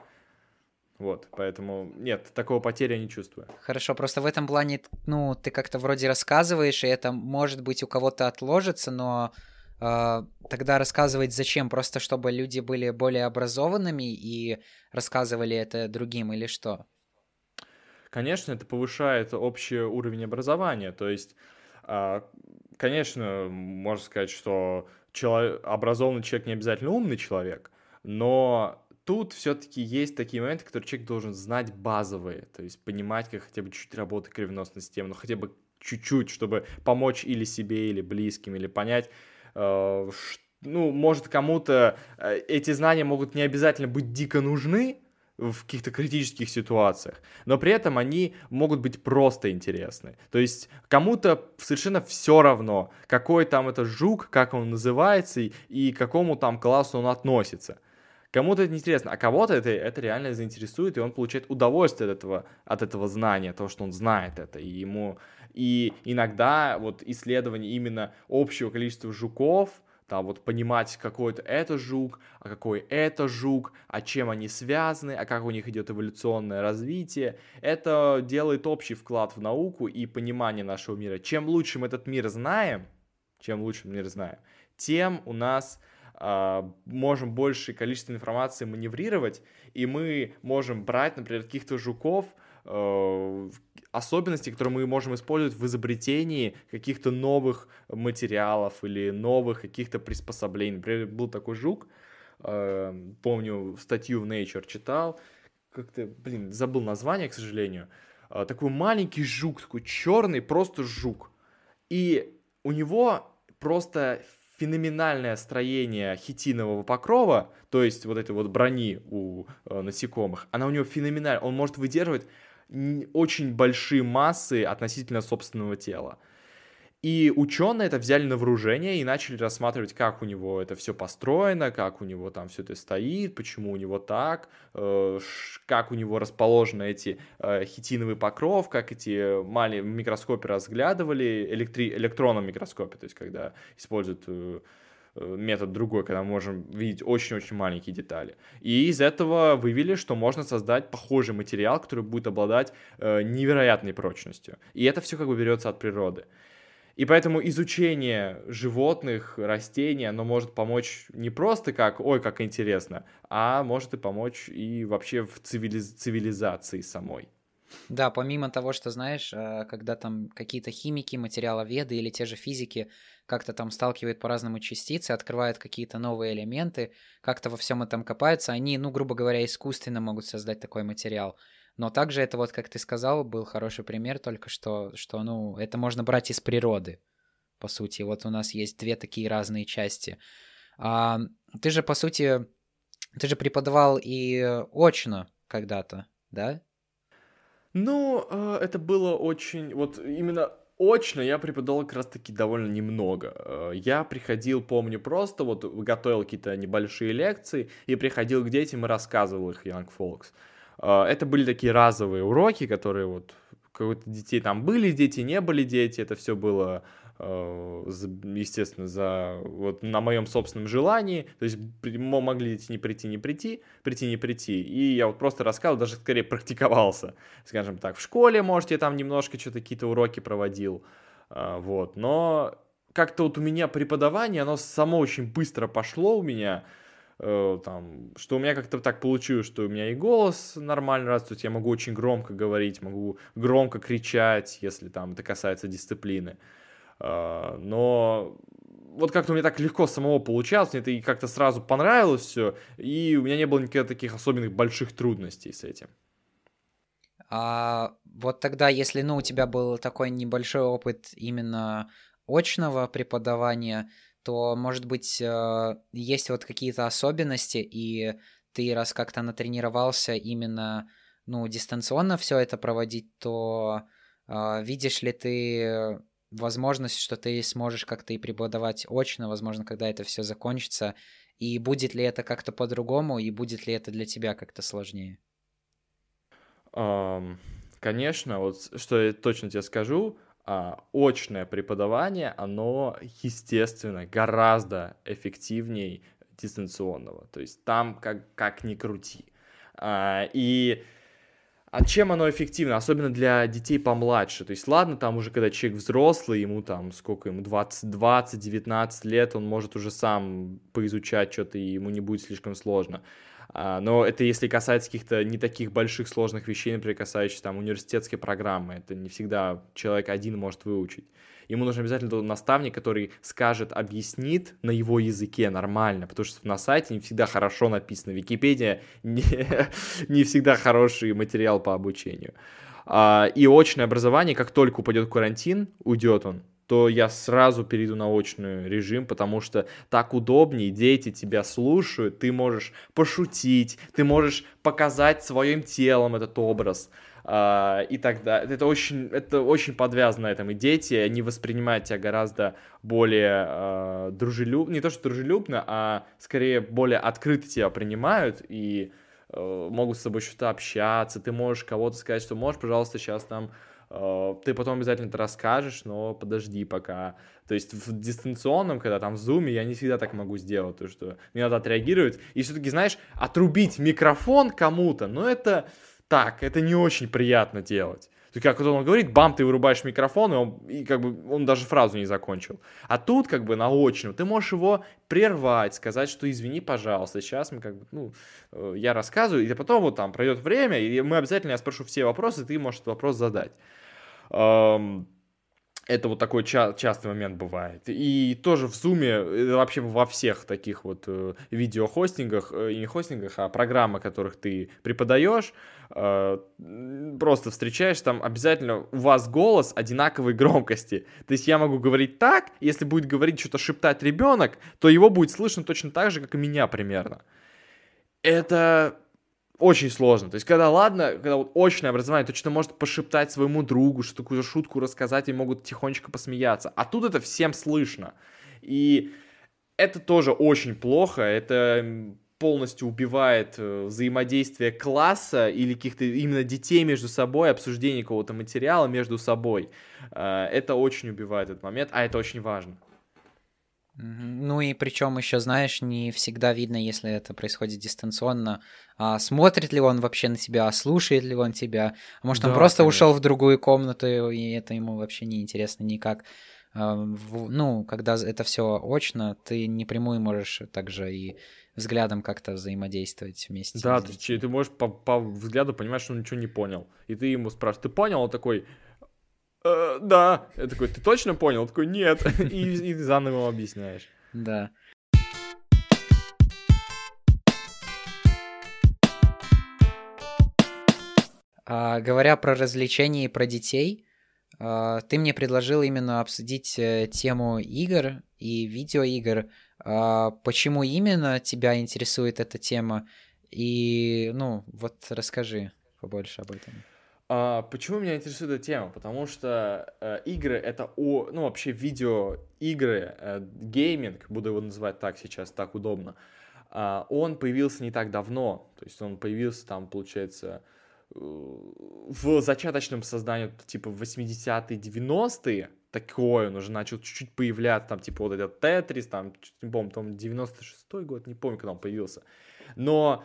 S2: Вот, поэтому нет, такого потери я не чувствую.
S1: Хорошо, просто в этом плане, ну, ты как-то вроде рассказываешь, и это, может быть, у кого-то отложится, но тогда рассказывать зачем? Просто чтобы люди были более образованными и рассказывали это другим или что?
S2: Конечно, это повышает общий уровень образования. То есть, э, конечно, можно сказать, что образованный человек не обязательно умный человек, но тут все-таки есть такие моменты, которые человек должен знать базовые, то есть понимать, как хотя бы чуть работает кровеносная система, ну хотя бы чуть-чуть, чтобы помочь или себе, или близким, или понять, э, ну, может, кому-то э, эти знания могут не обязательно быть дико нужны, в каких-то критических ситуациях, но при этом они могут быть просто интересны. То есть кому-то совершенно все равно, какой там это жук, как он называется и, и к какому там классу он относится. Кому-то это интересно, а кого-то это, это реально заинтересует, и он получает удовольствие от этого, от этого знания, того, что он знает это, и ему... И иногда вот исследование именно общего количества жуков, там вот понимать, какой это это жук, а какой это жук, а чем они связаны, а как у них идет эволюционное развитие. Это делает общий вклад в науку и понимание нашего мира. Чем лучше мы этот мир знаем, чем лучше мы мир знаем, тем у нас а, можем большее количество информации маневрировать, и мы можем брать, например, каких-то жуков, э, особенности, которые мы можем использовать в изобретении каких-то новых материалов или новых каких-то приспособлений. Например, был такой жук, э, помню, статью в Nature читал, как-то, блин, забыл название, к сожалению, э, такой маленький жук, такой черный, просто жук. И у него просто феноменальное строение хитинового покрова, то есть вот этой вот брони у э, насекомых, она у него феноменальная, он может выдерживать очень большие массы относительно собственного тела. И ученые это взяли на вооружение и начали рассматривать, как у него это все построено, как у него там все это стоит, почему у него так, э, как у него расположены эти э, хитиновый покров, как эти маленькие в микроскопе разглядывали, электри... электронном микроскопе, то есть когда используют э, метод другой, когда мы можем видеть очень-очень маленькие детали. И из этого вывели, что можно создать похожий материал, который будет обладать невероятной прочностью. И это все как бы берется от природы. И поэтому изучение животных, растений, оно может помочь не просто как, ой, как интересно, а может и помочь и вообще в цивилиз... цивилизации самой.
S1: Да, помимо того, что, знаешь, э, когда там какие-то химики, материаловеды или те же физики как-то там сталкивают по-разному частицы, открывают какие-то новые элементы, как-то во всем этом копаются, они, ну, грубо говоря, искусственно могут создать такой материал. Но также это вот, как ты сказал, был хороший пример только что, что, ну, это можно брать из природы, по сути. Вот у нас есть две такие разные части. А, ты же, по сути, ты же преподавал и очно когда-то, да?
S2: Ну, э, это было очень... Вот именно очно я преподавал как раз-таки довольно немного. Э, я приходил, помню, просто вот готовил какие-то небольшие лекции и приходил к детям и рассказывал их Young Folks. А, это были такие разовые уроки, которые вот какой-то детей там были дети, не были дети, это все было а, естественно, за вот на моем собственном желании, то есть могли не прийти, не прийти, прийти, не прийти, и я вот просто рассказывал, даже скорее практиковался, скажем так, в школе, может, я там немножко что-то какие-то уроки проводил, а, вот, но как-то вот у меня преподавание, оно само очень быстро пошло у меня, Э, там, что у меня как-то так получилось, что у меня и голос нормально растет, я могу очень громко говорить, могу громко кричать, если там это касается дисциплины. Э, но вот как-то меня так легко самого получалось, мне это и как-то сразу понравилось все, и у меня не было никаких таких особенных больших трудностей с этим.
S1: А вот тогда, если, ну, у тебя был такой небольшой опыт именно очного преподавания, то, может быть, э, есть вот какие-то особенности, и ты раз как-то натренировался именно, ну, дистанционно все это проводить, то э, видишь ли ты возможность, что ты сможешь как-то и преподавать очно, возможно, когда это все закончится, и будет ли это как-то по-другому, и будет ли это для тебя как-то сложнее?
S2: Um, конечно, вот что я точно тебе скажу, а, очное преподавание, оно, естественно, гораздо эффективнее дистанционного. То есть там как, как ни крути. А, и а чем оно эффективно, особенно для детей помладше? То есть, ладно, там уже когда человек взрослый, ему там сколько ему, 20, 20 19 лет, он может уже сам поизучать что-то, и ему не будет слишком сложно. А, но это если касается каких-то не таких больших сложных вещей, например, касающихся там университетской программы. Это не всегда человек один может выучить. Ему нужен обязательно наставник, который скажет, объяснит на его языке нормально, потому что на сайте не всегда хорошо написано. Википедия не, не всегда хороший материал по обучению. А, и очное образование, как только упадет карантин, уйдет он, то я сразу перейду на очный режим, потому что так удобнее, дети тебя слушают, ты можешь пошутить, ты можешь показать своим телом этот образ э, и тогда это очень, это очень подвязано на этом, и дети, они воспринимают тебя гораздо более э, дружелюбно, не то что дружелюбно, а скорее более открыто тебя принимают, и э, могут с тобой что-то общаться, ты можешь кого-то сказать, что можешь, пожалуйста, сейчас там Э, ты потом обязательно это расскажешь, но подожди пока. То есть в дистанционном, когда там в зуме, я не всегда так могу сделать, то что мне надо отреагировать. И все-таки, знаешь, отрубить микрофон кому-то, ну это так, это не очень приятно делать. То есть, как вот он говорит, бам, ты вырубаешь микрофон, и, он, и как бы он даже фразу не закончил. А тут как бы на очном ты можешь его прервать, сказать, что извини, пожалуйста, сейчас мы как бы, ну, э, я рассказываю, и потом вот там пройдет время, и мы обязательно, я спрошу все вопросы, ты можешь этот вопрос задать. Это вот такой ча- частый момент бывает. И тоже в Zoom, э, вообще во всех таких вот э, видеохостингах, э, и не хостингах, а программах, которых ты преподаешь, э, просто встречаешь, там обязательно у вас голос одинаковой громкости. То есть я могу говорить так, если будет говорить что-то шептать ребенок, то его будет слышно точно так же, как и меня примерно. Это очень сложно. То есть, когда, ладно, когда вот очное образование, то что-то может пошептать своему другу, что такую шутку рассказать, и могут тихонечко посмеяться. А тут это всем слышно. И это тоже очень плохо. Это полностью убивает э, взаимодействие класса или каких-то именно детей между собой, обсуждение какого-то материала между собой. Э, это очень убивает этот момент, а это очень важно.
S1: Ну и причем еще, знаешь, не всегда видно, если это происходит дистанционно, а смотрит ли он вообще на тебя, слушает ли он тебя. А может, да, он просто конечно. ушел в другую комнату, и это ему вообще не интересно никак. А, ну, когда это все очно, ты непрямую можешь также и взглядом как-то взаимодействовать вместе.
S2: Да, ты, ты можешь по, по взгляду понимать, что он ничего не понял. И ты ему спрашиваешь, ты понял? Он такой, э, да. Я такой, ты точно понял? Он такой, нет. И, и заново объясняешь.
S1: Да. А, говоря про развлечения и про детей, а, ты мне предложил именно обсудить э, тему игр и видеоигр. А, почему именно тебя интересует эта тема? И, ну, вот расскажи побольше об этом.
S2: А, почему меня интересует эта тема? Потому что э, игры это о, ну вообще видеоигры, э, гейминг, буду его называть так сейчас, так удобно. Э, он появился не так давно, то есть он появился там, получается, э, в зачаточном создании типа 80-е, 90-е, такое, он уже начал чуть-чуть появляться, там типа вот этот Тетрис, там, не помню, там 96-й год, не помню, когда он появился. Но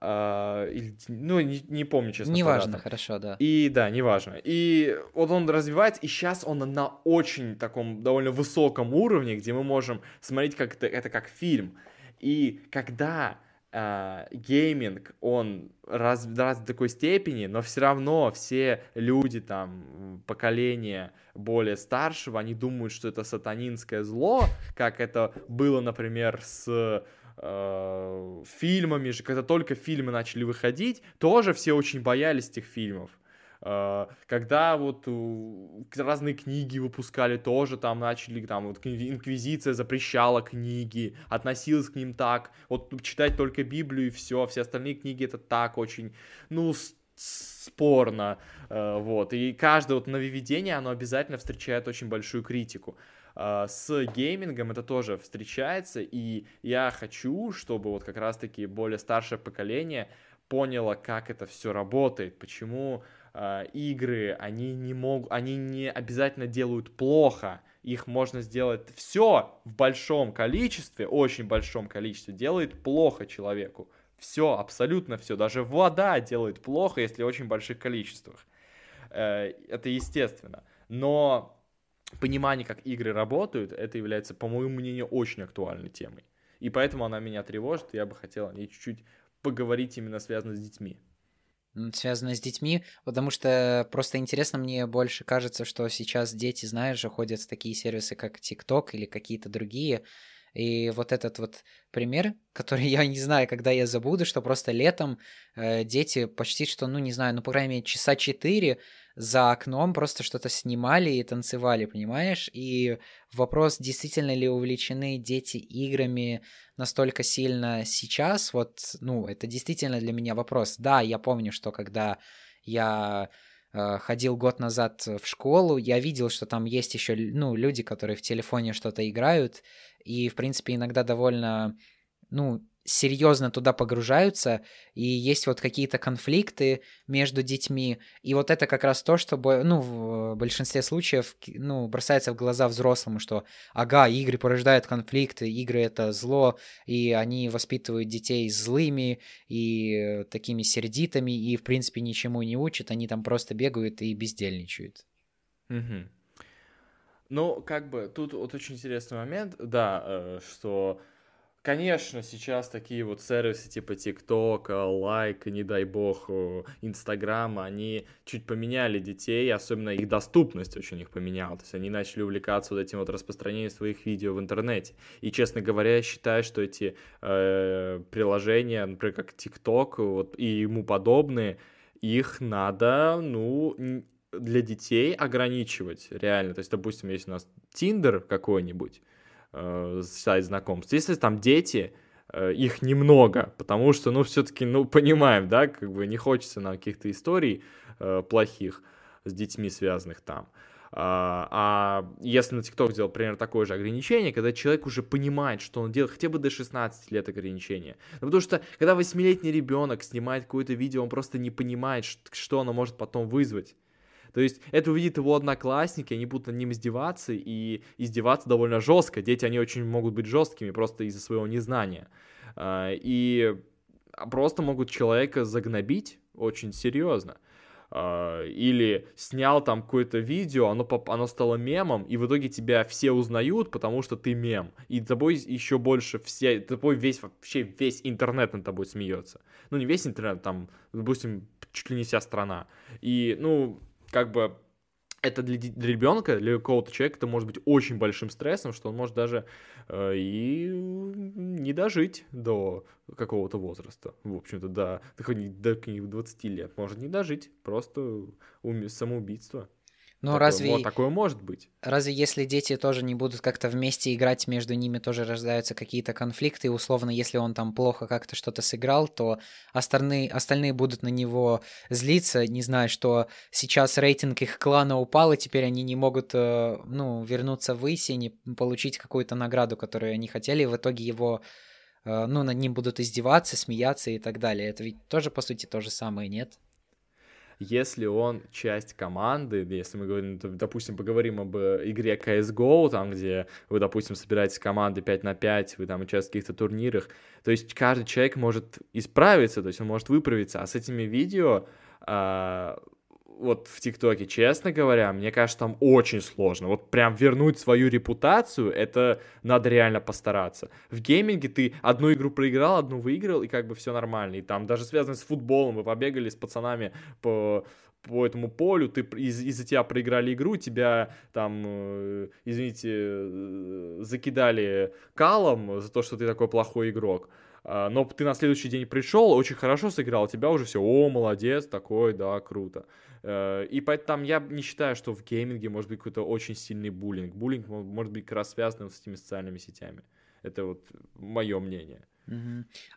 S2: Uh, или, ну, не, не помню, честно.
S1: Неважно, хорошо, да.
S2: И да, неважно. И вот он развивается, и сейчас он на очень таком довольно высоком уровне, где мы можем смотреть как это, это как фильм. И когда Uh, гейминг, он раз, раз до такой степени, но все равно все люди там, поколения более старшего, они думают, что это сатанинское зло, как это было, например, с э, фильмами же, когда только фильмы начали выходить, тоже все очень боялись этих фильмов. Э, когда вот разные книги выпускали, тоже там начали, там вот инквизиция запрещала книги, относилась к ним так, вот читать только Библию и все, все остальные книги это так очень, ну, спорно, э, вот, и каждое вот нововведение, оно обязательно встречает очень большую критику. А, с геймингом это тоже встречается, и я хочу, чтобы вот как раз-таки более старшее поколение поняло, как это все работает, почему э, игры, они не могут, они не обязательно делают плохо, их можно сделать все в большом количестве, очень большом количестве, делает плохо человеку. все, абсолютно все. Даже вода делает плохо, если в очень больших количествах. Э, это естественно. Но понимание, как игры работают, это является, по моему мнению, очень актуальной темой. И поэтому она меня тревожит, и я бы хотел о ней чуть-чуть поговорить именно связано с детьми.
S1: Связано с детьми, потому что просто интересно мне больше кажется, что сейчас дети, знаешь ходят в такие сервисы, как TikTok или какие-то другие, и вот этот вот пример, который я не знаю, когда я забуду, что просто летом э, дети почти что, ну не знаю, ну по крайней мере часа четыре за окном просто что-то снимали и танцевали, понимаешь? И вопрос, действительно ли увлечены дети играми настолько сильно сейчас, вот, ну, это действительно для меня вопрос. Да, я помню, что когда я э, ходил год назад в школу, я видел, что там есть еще, ну, люди, которые в телефоне что-то играют, и, в принципе, иногда довольно, ну, серьезно туда погружаются, и есть вот какие-то конфликты между детьми, и вот это как раз то, что, ну, в большинстве случаев, ну, бросается в глаза взрослому, что, ага, игры порождают конфликты, игры — это зло, и они воспитывают детей злыми и такими сердитыми, и, в принципе, ничему не учат, они там просто бегают и бездельничают.
S2: Угу. Ну, как бы, тут вот очень интересный момент, да, э, что Конечно, сейчас такие вот сервисы типа ТикТока, Лайка, не дай бог, Инстаграма, они чуть поменяли детей, особенно их доступность очень их поменяла. То есть они начали увлекаться вот этим вот распространением своих видео в интернете. И, честно говоря, я считаю, что эти э, приложения, например, как ТикТок вот, и ему подобные, их надо, ну, для детей ограничивать, реально. То есть, допустим, если у нас Тиндер какой-нибудь, э, сайт знакомств. Если там дети, э, их немного, потому что, ну, все-таки, ну, понимаем, да, как бы не хочется на каких-то историй э, плохих с детьми связанных там. А, а если на ТикТок сделал, например, такое же ограничение, когда человек уже понимает, что он делает, хотя бы до 16 лет ограничения. Ну, потому что, когда 8-летний ребенок снимает какое-то видео, он просто не понимает, что оно может потом вызвать. То есть это увидит его одноклассники, они будут над ним издеваться, и издеваться довольно жестко. Дети, они очень могут быть жесткими просто из-за своего незнания. А, и просто могут человека загнобить очень серьезно. Uh, или снял там какое-то видео, оно, оно стало мемом, и в итоге тебя все узнают, потому что ты мем. И тобой еще больше все, тобой весь, вообще весь интернет над тобой смеется. Ну, не весь интернет, там, допустим, чуть ли не вся страна. И, ну, как бы это для, для ребенка, для какого-то человека это может быть очень большим стрессом, что он может даже э, и не дожить до какого-то возраста. В общем-то, до, до, до 20 лет. Может не дожить, просто самоубийство.
S1: Но такое, разве...
S2: Вот, такое может быть.
S1: Разве если дети тоже не будут как-то вместе играть, между ними тоже рождаются какие-то конфликты, и условно, если он там плохо как-то что-то сыграл, то остальные, остальные будут на него злиться, не знаю, что сейчас рейтинг их клана упал, и теперь они не могут, э, ну, вернуться в Иси, не получить какую-то награду, которую они хотели, и в итоге его э, ну, над ним будут издеваться, смеяться и так далее. Это ведь тоже, по сути, то же самое, нет?
S2: Если он часть команды, если мы говорим, допустим, поговорим об э, игре CSGO, там, где вы, допустим, собираетесь команды 5 на 5, вы там участвуете в каких-то турнирах, то есть каждый человек может исправиться, то есть он может выправиться, а с этими видео а, вот в ТикТоке, честно говоря, мне кажется, там очень сложно. Вот прям вернуть свою репутацию, это надо реально постараться. В гейминге ты одну игру проиграл, одну выиграл, и как бы все нормально. И там даже связано с футболом, мы побегали с пацанами по по этому полю, ты из- из-за тебя проиграли игру, тебя там, э, извините, э, закидали калом за то, что ты такой плохой игрок. А, но ты на следующий день пришел, очень хорошо сыграл, тебя уже все, о, молодец, такой, да, круто. Э, и поэтому я не считаю, что в гейминге может быть какой-то очень сильный буллинг. Буллинг может быть как раз связан с этими социальными сетями. Это вот мое мнение.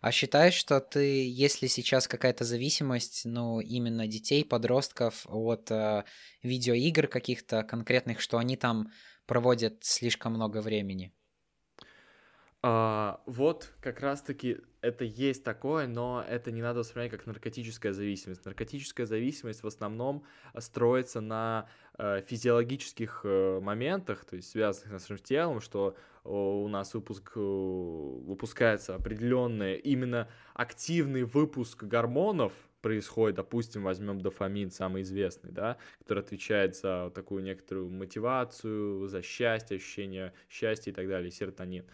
S1: А считаешь, что ты, если сейчас какая-то зависимость, ну, именно детей, подростков от э, видеоигр каких-то конкретных, что они там проводят слишком много времени?
S2: А, вот как раз-таки это есть такое, но это не надо воспринимать как наркотическая зависимость. Наркотическая зависимость в основном строится на э, физиологических э, моментах, то есть связанных с нашим телом, что у нас выпуск, э, выпускается определенный именно активный выпуск гормонов, происходит, допустим, возьмем дофамин, самый известный, да, который отвечает за такую некоторую мотивацию, за счастье, ощущение счастья и так далее, серотонин.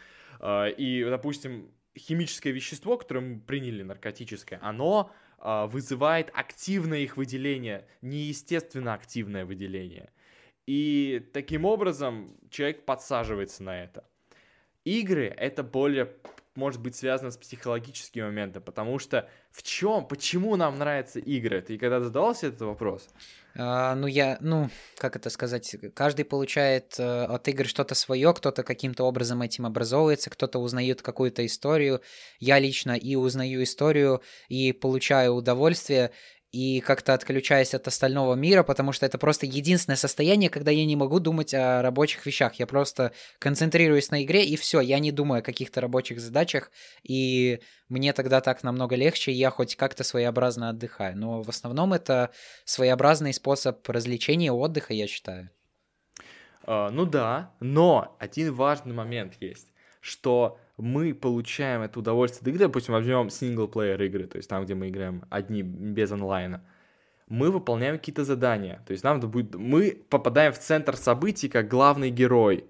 S2: И, допустим, химическое вещество, которое мы приняли, наркотическое, оно а, вызывает активное их выделение, неестественно активное выделение. И таким образом человек подсаживается на это. Игры — это более может быть связано с психологическими моментами, потому что в чем, почему нам нравятся игры? Ты когда задавался этот вопрос?
S1: А, ну, я, ну, как это сказать, каждый получает э, от игр что-то свое, кто-то каким-то образом этим образовывается, кто-то узнает какую-то историю. Я лично и узнаю историю, и получаю удовольствие, и как-то отключаюсь от остального мира, потому что это просто единственное состояние, когда я не могу думать о рабочих вещах. Я просто концентрируюсь на игре, и все, я не думаю о каких-то рабочих задачах, и мне тогда так намного легче, и я хоть как-то своеобразно отдыхаю. Но в основном это своеобразный способ развлечения, отдыха, я считаю.
S2: Uh, ну да, но один важный момент есть, что мы получаем это удовольствие от допустим, возьмем синглплеер игры, то есть там, где мы играем одни без онлайна, мы выполняем какие-то задания, то есть нам будет, мы попадаем в центр событий как главный герой,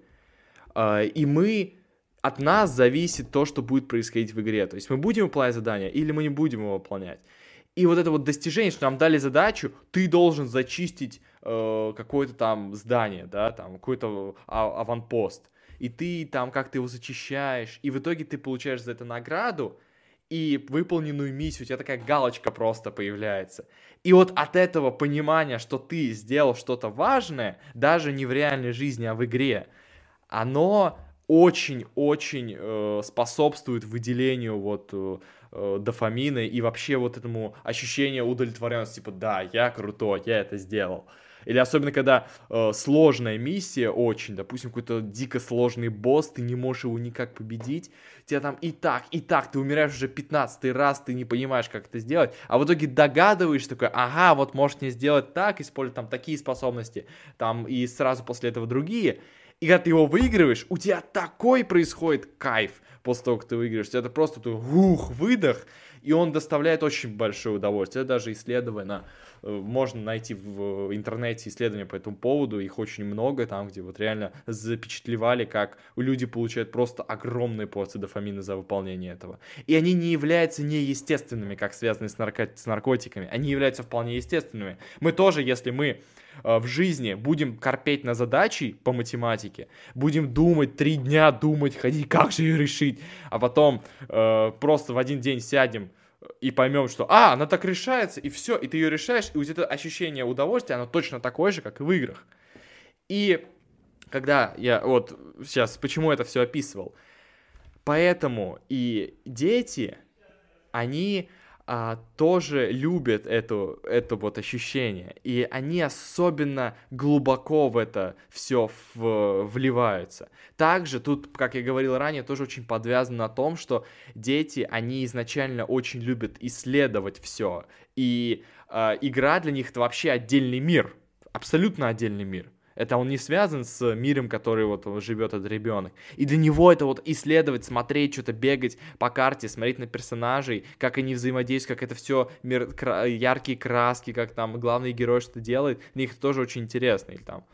S2: а, и мы от нас зависит то, что будет происходить в игре, то есть мы будем выполнять задания или мы не будем его выполнять. И вот это вот достижение, что нам дали задачу, ты должен зачистить э, какое-то там здание, да, там какой-то а, аванпост и ты там как-то его зачищаешь, и в итоге ты получаешь за это награду, и выполненную миссию, у тебя такая галочка просто появляется. И вот от этого понимания, что ты сделал что-то важное, даже не в реальной жизни, а в игре, оно очень-очень э, способствует выделению вот э, э, дофамина и вообще вот этому ощущению удовлетворенности, типа, да, я крутой, я это сделал. Или особенно, когда э, сложная миссия очень, допустим, какой-то дико сложный босс, ты не можешь его никак победить, тебя там и так, и так, ты умираешь уже 15 раз, ты не понимаешь, как это сделать, а в итоге догадываешься такой, ага, вот может мне сделать так, использовать там такие способности, там и сразу после этого другие, и когда ты его выигрываешь, у тебя такой происходит кайф после того, как ты выигрываешь. Это просто ты, ух, выдох, и он доставляет очень большое удовольствие. Это даже исследовано Э, можно найти в интернете исследования по этому поводу, их очень много, там, где вот реально запечатлевали, как люди получают просто огромные порции дофамина за выполнение этого. И они не являются неестественными, как связаны с, нарко- с наркотиками, они являются вполне естественными. Мы тоже, если мы в жизни будем корпеть на задачи по математике, будем думать, три дня думать, ходить, как же ее решить, а потом э, просто в один день сядем, и поймем, что, а, она так решается, и все, и ты ее решаешь, и вот это ощущение удовольствия, оно точно такое же, как и в играх. И когда я, вот сейчас, почему это все описывал, поэтому и дети, они а, тоже любят эту, это вот ощущение. И они особенно глубоко в это все в, вливаются. Также тут, как я говорил ранее, тоже очень подвязано на том, что дети, они изначально очень любят исследовать все. И а, игра для них это вообще отдельный мир. Абсолютно отдельный мир. Это он не связан с миром, который вот живет этот ребенок. И для него это вот исследовать, смотреть, что-то бегать по карте, смотреть на персонажей, как они взаимодействуют, как это все мир, кра- яркие краски, как там главный герой что-то делает. Для них это тоже очень интересно. Или там.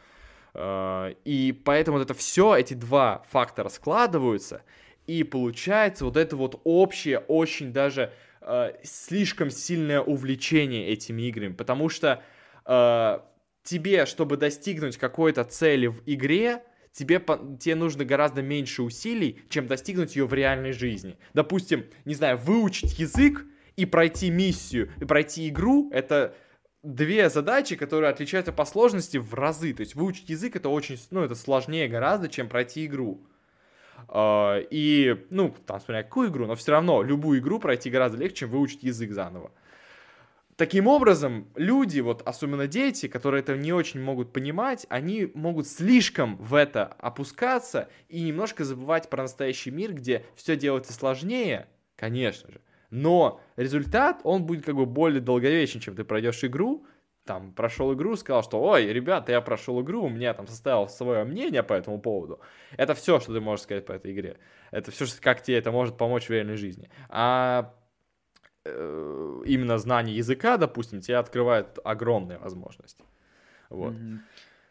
S2: Э, и поэтому вот это все, эти два фактора складываются, и получается вот это вот общее, очень даже э, слишком сильное увлечение этими играми, потому что э, тебе, чтобы достигнуть какой-то цели в игре, тебе, тебе нужно гораздо меньше усилий, чем достигнуть ее в реальной жизни. Допустим, не знаю, выучить язык и пройти миссию, и пройти игру, это две задачи, которые отличаются по сложности в разы. То есть выучить язык это очень, ну, это сложнее гораздо, чем пройти игру. Uh, и, ну, там, смотря какую игру, но все равно любую игру пройти гораздо легче, чем выучить язык заново. Таким образом, люди, вот особенно дети, которые это не очень могут понимать, они могут слишком в это опускаться и немножко забывать про настоящий мир, где все делается сложнее, конечно же. Но результат, он будет как бы более долговечен, чем ты пройдешь игру, там, прошел игру, сказал, что, ой, ребята, я прошел игру, у меня там составил свое мнение по этому поводу. Это все, что ты можешь сказать по этой игре. Это все, как тебе это может помочь в реальной жизни. А именно знание языка, допустим, тебе открывает огромные возможности. Вот.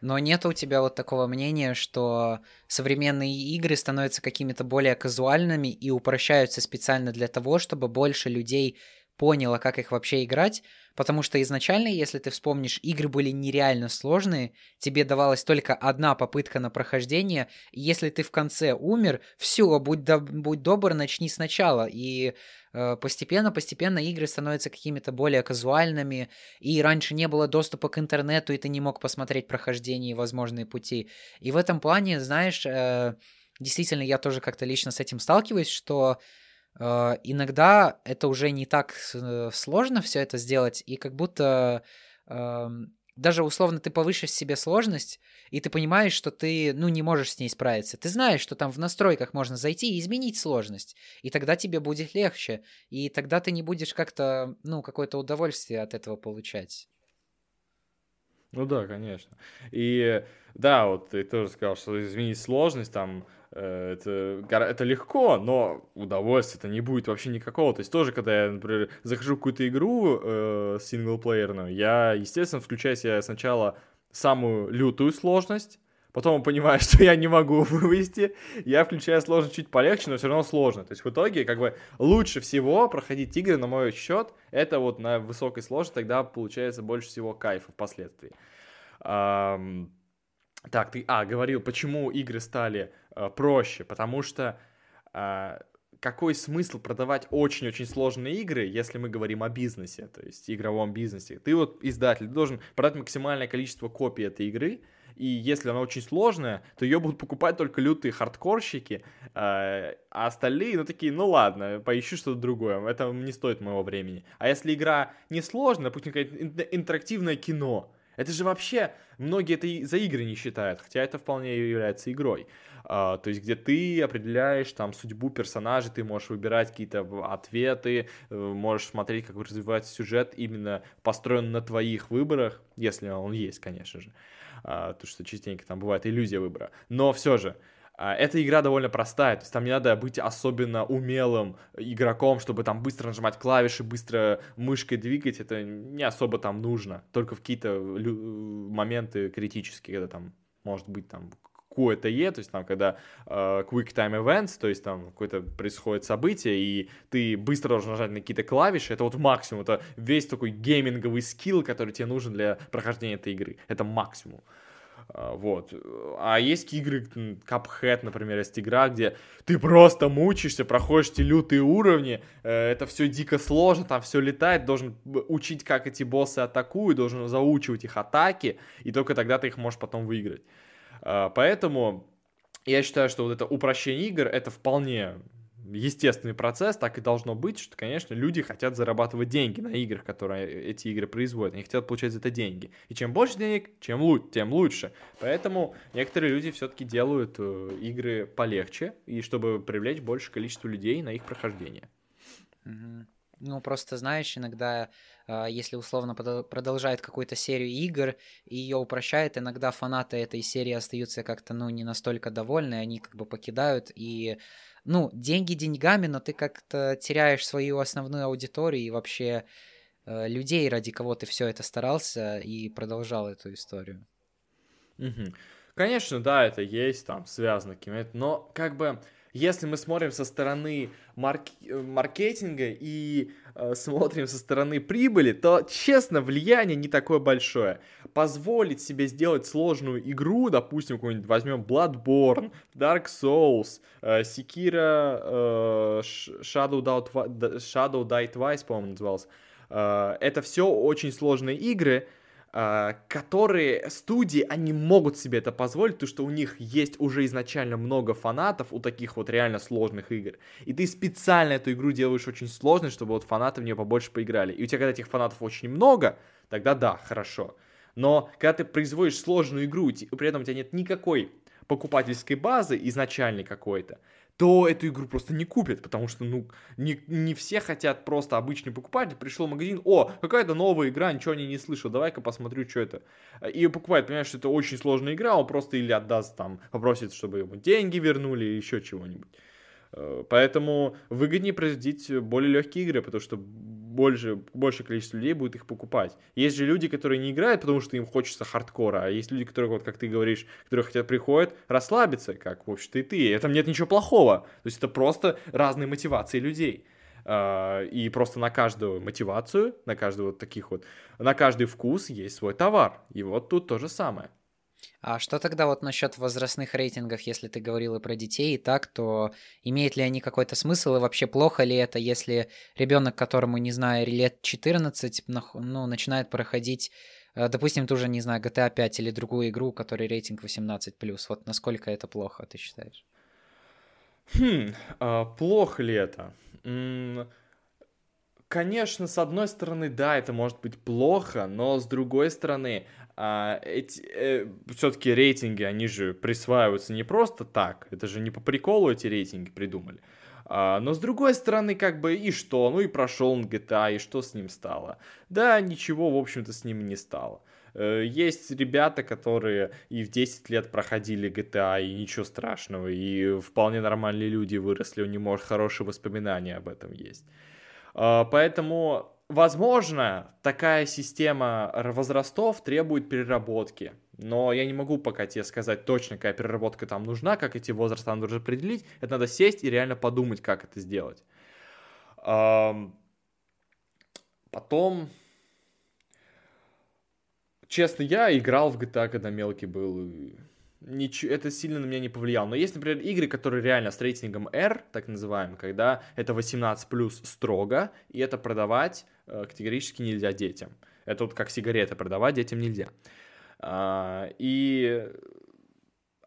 S1: Но нет у тебя вот такого мнения, что современные игры становятся какими-то более казуальными и упрощаются специально для того, чтобы больше людей поняло, как их вообще играть, потому что изначально, если ты вспомнишь, игры были нереально сложные, тебе давалась только одна попытка на прохождение, и если ты в конце умер, все, будь, до, будь добр, начни сначала, и постепенно-постепенно игры становятся какими-то более казуальными, и раньше не было доступа к интернету, и ты не мог посмотреть прохождение и возможные пути. И в этом плане, знаешь, э, действительно, я тоже как-то лично с этим сталкиваюсь, что э, иногда это уже не так э, сложно все это сделать, и как будто эм, даже условно ты повышишь себе сложность, и ты понимаешь, что ты, ну, не можешь с ней справиться. Ты знаешь, что там в настройках можно зайти и изменить сложность, и тогда тебе будет легче, и тогда ты не будешь как-то, ну, какое-то удовольствие от этого получать.
S2: Ну да, конечно. И да, вот ты тоже сказал, что изменить сложность там Э, это, это легко, но удовольствия это не будет вообще никакого. То есть тоже, когда я, например, захожу в какую-то игру э, синглплеерную, я, естественно, включаю себе сначала самую лютую сложность, потом понимаю, что я не могу вывести, я включаю сложность чуть полегче, но все равно сложно. То есть в итоге, как бы, лучше всего проходить игры, на мой счет, это вот на высокой сложности, тогда получается больше всего кайфа впоследствии. Um, так, ты, а, говорил, почему игры стали э, проще, потому что э, какой смысл продавать очень-очень сложные игры, если мы говорим о бизнесе, то есть игровом бизнесе? Ты вот издатель, должен продать максимальное количество копий этой игры, и если она очень сложная, то ее будут покупать только лютые хардкорщики, э, а остальные, ну, такие, ну, ладно, поищу что-то другое, это не стоит моего времени. А если игра не сложная, допустим, интерактивное кино, это же вообще, многие это за игры не считают, хотя это вполне является игрой. А, то есть, где ты определяешь там судьбу персонажей, ты можешь выбирать какие-то ответы, э, можешь смотреть, как развивается сюжет, именно построен на твоих выборах, если он есть, конечно же. А, то, что частенько там бывает иллюзия выбора. Но все же, эта игра довольно простая, то есть там не надо быть особенно умелым игроком, чтобы там быстро нажимать клавиши, быстро мышкой двигать, это не особо там нужно, только в какие-то моменты критические, когда там может быть там QTE, то есть там, когда э, Quick Time Events, то есть там какое-то происходит событие, и ты быстро должен нажать на какие-то клавиши, это вот максимум, это весь такой гейминговый скилл, который тебе нужен для прохождения этой игры, это максимум. А, вот. А есть игры, Cuphead, например, есть игра, где ты просто мучаешься, проходишь эти лютые уровни, э, это все дико сложно, там все летает, должен учить, как эти боссы атакуют, должен заучивать их атаки, и только тогда ты их можешь потом выиграть. А, поэтому я считаю, что вот это упрощение игр, это вполне естественный процесс, так и должно быть, что, конечно, люди хотят зарабатывать деньги на играх, которые эти игры производят. Они хотят получать за это деньги. И чем больше денег, чем лучше, тем лучше. Поэтому некоторые люди все-таки делают э, игры полегче, и чтобы привлечь большее количество людей на их прохождение.
S1: Ну, просто знаешь, иногда, э, если условно продолжает какую-то серию игр и ее упрощает, иногда фанаты этой серии остаются как-то, ну, не настолько довольны, они как бы покидают, и ну, деньги деньгами, но ты как-то теряешь свою основную аудиторию и вообще э, людей, ради кого ты все это старался и продолжал эту историю.
S2: Угу. Конечно, да, это есть там связано какими-то, но как бы если мы смотрим со стороны марк... маркетинга и э, смотрим со стороны прибыли, то, честно, влияние не такое большое. Позволить себе сделать сложную игру, допустим, какую-нибудь возьмем Bloodborne, Dark Souls, э, Sekiro, э, Shadow, Doubt, Shadow Die Twice, по-моему, назывался. Э, это все очень сложные игры, э, которые студии, они могут себе это позволить, потому что у них есть уже изначально много фанатов у таких вот реально сложных игр. И ты специально эту игру делаешь очень сложной, чтобы вот фанаты в нее побольше поиграли. И у тебя, когда этих фанатов очень много, тогда да, хорошо. Но когда ты производишь сложную игру, при этом у тебя нет никакой покупательской базы изначальной какой-то, то эту игру просто не купят, потому что, ну, не, не все хотят просто обычный покупатель, пришел в магазин, о, какая-то новая игра, ничего не, не слышал, давай-ка посмотрю, что это. И покупает, понимаешь, что это очень сложная игра, он просто или отдаст там, попросит, чтобы ему деньги вернули, или еще чего-нибудь. Э, поэтому выгоднее производить более легкие игры, потому что больше, большее количество людей будет их покупать. Есть же люди, которые не играют, потому что им хочется хардкора, а есть люди, которые, вот как ты говоришь, которые хотят приходят расслабиться, как, в общем-то, и ты. И этом нет ничего плохого. То есть это просто разные мотивации людей. А, и просто на каждую мотивацию, на каждую вот таких вот, на каждый вкус есть свой товар. И вот тут то же самое.
S1: А что тогда вот насчет возрастных рейтингов, если ты говорил и про детей, и так, то имеют ли они какой-то смысл, и вообще плохо ли это, если ребенок, которому, не знаю, лет 14, ну, начинает проходить, э, допустим, ту же, не знаю, GTA 5 или другую игру, у которой рейтинг 18+, вот насколько это плохо, ты считаешь?
S2: Хм, а, плохо ли это? Конечно, с одной стороны, да, это может быть плохо, но с другой стороны, а, эти, э, все-таки рейтинги, они же присваиваются не просто так, это же не по приколу эти рейтинги придумали. А, но с другой стороны, как бы, и что? Ну и прошел он GTA, и что с ним стало? Да, ничего, в общем-то, с ним не стало. Э, есть ребята, которые и в 10 лет проходили GTA, и ничего страшного, и вполне нормальные люди выросли, у них, может, хорошие воспоминания об этом есть. А, поэтому, возможно, такая система возрастов требует переработки. Но я не могу пока тебе сказать точно, какая переработка там нужна, как эти возрасты надо определить. Это надо сесть и реально подумать, как это сделать. Потом, честно, я играл в GTA, когда мелкий был ничего, это сильно на меня не повлияло. Но есть, например, игры, которые реально с рейтингом R, так называемым, когда это 18 плюс строго, и это продавать э, категорически нельзя детям. Это вот как сигареты продавать детям нельзя. А, и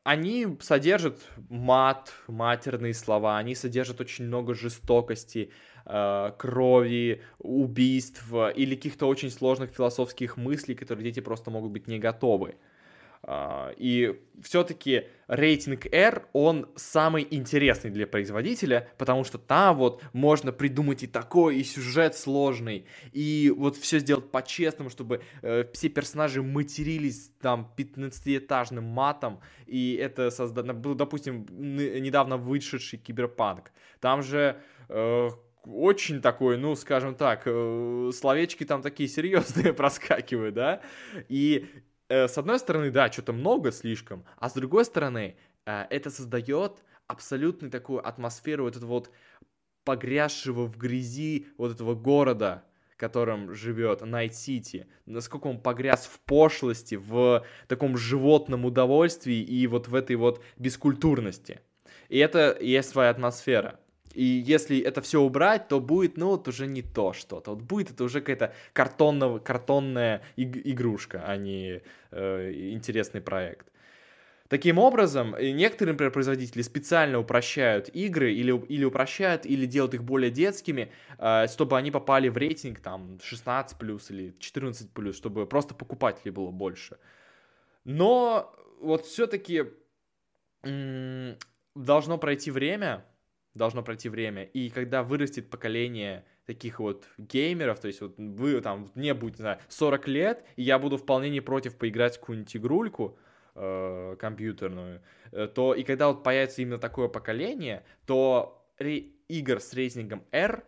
S2: они содержат мат, матерные слова, они содержат очень много жестокости, э, крови, убийств или каких-то очень сложных философских мыслей, которые дети просто могут быть не готовы. А, и все-таки рейтинг R, он самый интересный для производителя, потому что там вот можно придумать и такой, и сюжет сложный, и вот все сделать по-честному, чтобы э, все персонажи матерились там 15-этажным матом, и это создано, ну, допустим, недавно вышедший Киберпанк. Там же э, очень такой, ну, скажем так, э, словечки там такие серьезные проскакивают, да, и Э, с одной стороны, да, что-то много слишком, а с другой стороны, э, это создает абсолютно такую атмосферу вот этого вот погрязшего в грязи вот этого города, которым живет Найт-Сити, насколько он погряз в пошлости, в таком животном удовольствии и вот в этой вот бескультурности. И это есть своя атмосфера. И если это все убрать, то будет, ну, вот уже не то что-то. Вот будет это уже какая-то картонная, картонная иг- игрушка, а не э, интересный проект. Таким образом, некоторые, например, производители специально упрощают игры или, или упрощают, или делают их более детскими, э, чтобы они попали в рейтинг там 16 плюс или 14 плюс, чтобы просто покупателей было больше. Но вот все-таки м- должно пройти время, должно пройти время. И когда вырастет поколение таких вот геймеров, то есть вот вы там, мне будет, не знаю, 40 лет, и я буду вполне не против поиграть в какую-нибудь игрульку э, компьютерную, э, то и когда вот появится именно такое поколение, то игр с рейтингом R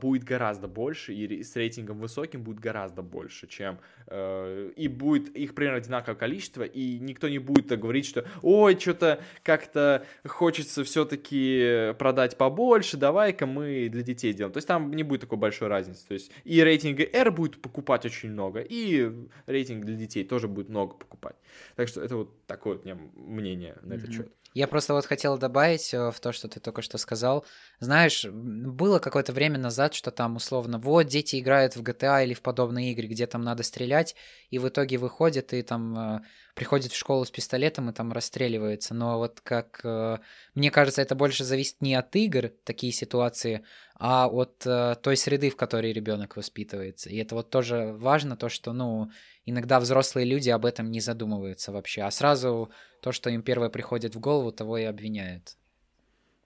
S2: будет гораздо больше, и с рейтингом высоким будет гораздо больше, чем... Э, и будет их примерно одинаковое количество, и никто не будет говорить, что «Ой, что-то как-то хочется все-таки продать побольше, давай-ка мы для детей делаем». То есть там не будет такой большой разницы. То есть и рейтинг R будет покупать очень много, и рейтинг для детей тоже будет много покупать. Так что это вот такое вот у меня мнение на этот mm-hmm. счет.
S1: Я просто вот хотел добавить э, в то, что ты только что сказал. Знаешь, было какое-то время назад, что там условно, вот дети играют в GTA или в подобные игры, где там надо стрелять, и в итоге выходят и там э, приходит в школу с пистолетом и там расстреливается. Но вот как э, мне кажется, это больше зависит не от игр, такие ситуации, а от той среды, в которой ребенок воспитывается. И это вот тоже важно, то, что, ну, иногда взрослые люди об этом не задумываются вообще, а сразу то, что им первое приходит в голову, того и обвиняют.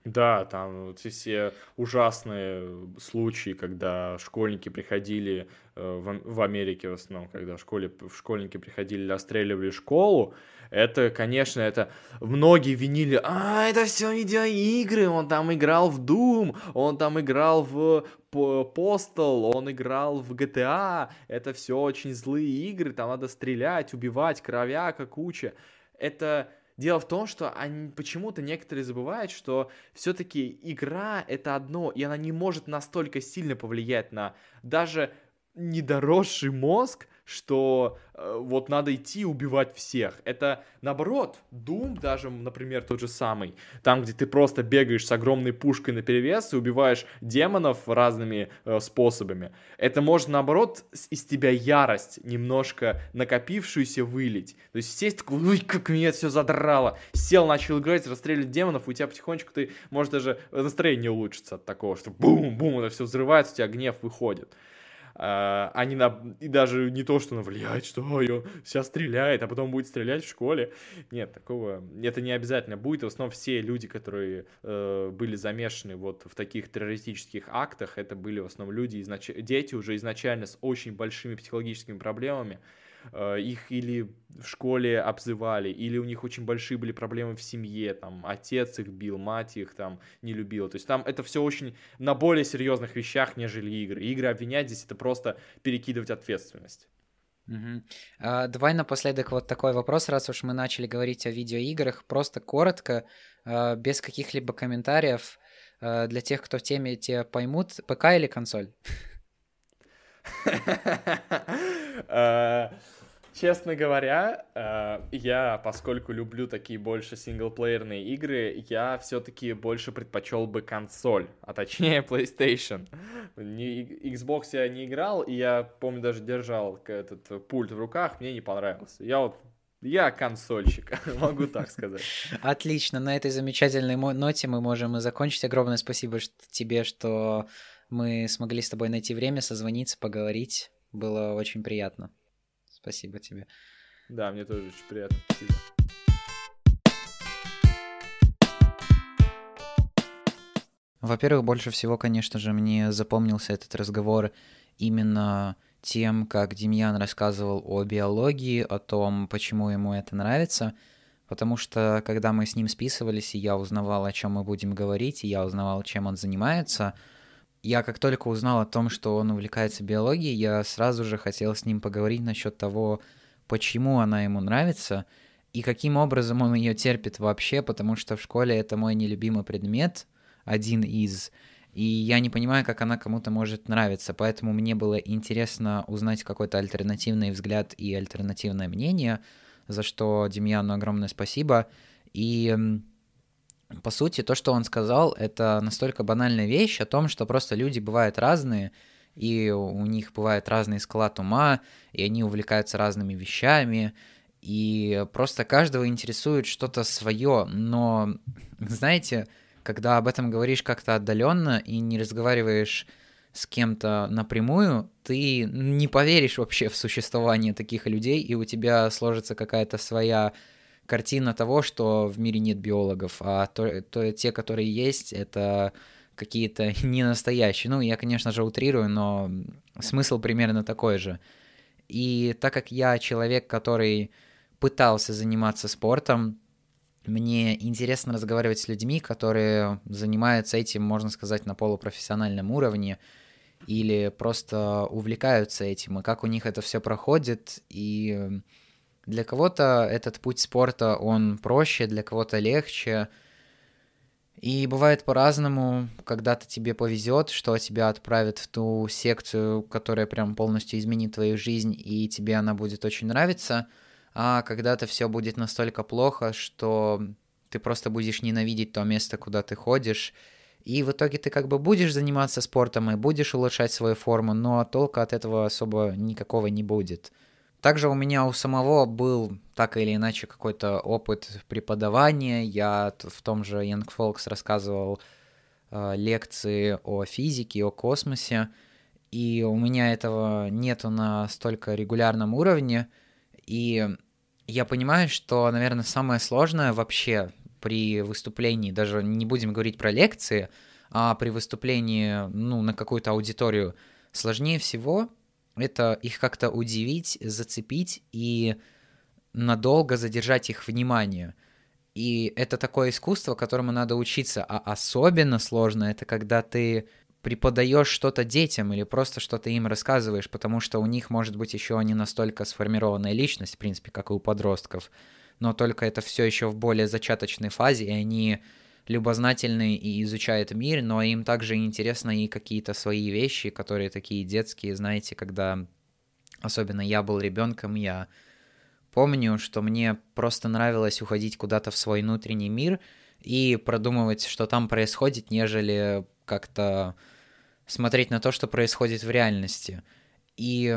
S2: Да, там вот все ужасные случаи, когда школьники приходили э, в, в Америке в основном, когда в школе в школьники приходили, расстреливали школу, это, конечно, это многие винили, а, это все видеоигры, он там играл в Doom, он там играл в Postal, он играл в GTA, это все очень злые игры, там надо стрелять, убивать, кровяка, куча. Это Дело в том, что они почему-то некоторые забывают, что все-таки игра это одно, и она не может настолько сильно повлиять на даже недоросший мозг, что э, вот надо идти убивать всех. Это наоборот, Doom даже, например, тот же самый, там, где ты просто бегаешь с огромной пушкой на перевес и убиваешь демонов разными э, способами. Это может, наоборот, из тебя ярость немножко накопившуюся вылить. То есть сесть такой, ой, как меня все задрало. Сел, начал играть, расстрелять демонов, у тебя потихонечку ты, может, даже настроение улучшится от такого, что бум-бум, это все взрывается, у тебя гнев выходит а, а не на... и даже не то, что на влияет, что ее вся стреляет, а потом будет стрелять в школе. Нет, такого, это не обязательно будет. В основном все люди, которые э, были замешаны вот в таких террористических актах, это были в основном люди, изнач... дети уже изначально с очень большими психологическими проблемами, их или в школе обзывали, или у них очень большие были проблемы в семье, там, отец их бил, мать их там не любила. То есть там это все очень на более серьезных вещах, нежели игры. Игры обвинять здесь это просто перекидывать ответственность.
S1: Угу. А, давай напоследок вот такой вопрос, раз уж мы начали говорить о видеоиграх, просто коротко, а, без каких-либо комментариев, а, для тех, кто в теме, те поймут, ПК или консоль?
S2: Э, честно говоря, э, я, поскольку люблю такие больше синглплеерные игры, я все-таки больше предпочел бы консоль, а точнее PlayStation. Xbox я не играл, и я, помню, даже держал этот пульт в руках, мне не понравился. Я вот я консольщик, могу так сказать.
S1: Отлично, на этой замечательной ноте мы можем и закончить. Огромное спасибо тебе, что мы смогли с тобой найти время, созвониться, поговорить. Было очень приятно. Спасибо тебе.
S2: Да, мне тоже очень приятно. Спасибо.
S1: Во-первых, больше всего, конечно же, мне запомнился этот разговор именно тем, как Демьян рассказывал о биологии, о том, почему ему это нравится, потому что когда мы с ним списывались, и я узнавал, о чем мы будем говорить, и я узнавал, чем он занимается, я как только узнал о том, что он увлекается биологией, я сразу же хотел с ним поговорить насчет того, почему она ему нравится и каким образом он ее терпит вообще, потому что в школе это мой нелюбимый предмет, один из, и я не понимаю, как она кому-то может нравиться, поэтому мне было интересно узнать какой-то альтернативный взгляд и альтернативное мнение, за что Демьяну огромное спасибо. И по сути, то, что он сказал, это настолько банальная вещь о том, что просто люди бывают разные, и у них бывает разный склад ума, и они увлекаются разными вещами, и просто каждого интересует что-то свое, но, знаете, когда об этом говоришь как-то отдаленно и не разговариваешь с кем-то напрямую, ты не поверишь вообще в существование таких людей, и у тебя сложится какая-то своя картина того, что в мире нет биологов, а то, то те, которые есть, это какие-то не настоящие. Ну, я, конечно же, утрирую, но смысл примерно такой же. И так как я человек, который пытался заниматься спортом, мне интересно разговаривать с людьми, которые занимаются этим, можно сказать, на полупрофессиональном уровне или просто увлекаются этим, и как у них это все проходит, и для кого-то этот путь спорта, он проще, для кого-то легче. И бывает по-разному, когда-то тебе повезет, что тебя отправят в ту секцию, которая прям полностью изменит твою жизнь, и тебе она будет очень нравиться, а когда-то все будет настолько плохо, что ты просто будешь ненавидеть то место, куда ты ходишь, и в итоге ты как бы будешь заниматься спортом и будешь улучшать свою форму, но толка от этого особо никакого не будет. Также у меня у самого был так или иначе какой-то опыт преподавания. Я в том же Young Folks рассказывал э, лекции о физике, о космосе, и у меня этого нету на столько регулярном уровне, и я понимаю, что, наверное, самое сложное вообще при выступлении, даже не будем говорить про лекции, а при выступлении ну, на какую-то аудиторию, сложнее всего это их как-то удивить, зацепить и надолго задержать их внимание. И это такое искусство, которому надо учиться. А особенно сложно это, когда ты преподаешь что-то детям или просто что-то им рассказываешь, потому что у них может быть еще не настолько сформированная личность, в принципе, как и у подростков, но только это все еще в более зачаточной фазе, и они любознательны и изучают мир, но им также интересны и какие-то свои вещи, которые такие детские, знаете, когда особенно я был ребенком, я помню, что мне просто нравилось уходить куда-то в свой внутренний мир и продумывать, что там происходит, нежели как-то смотреть на то, что происходит в реальности. И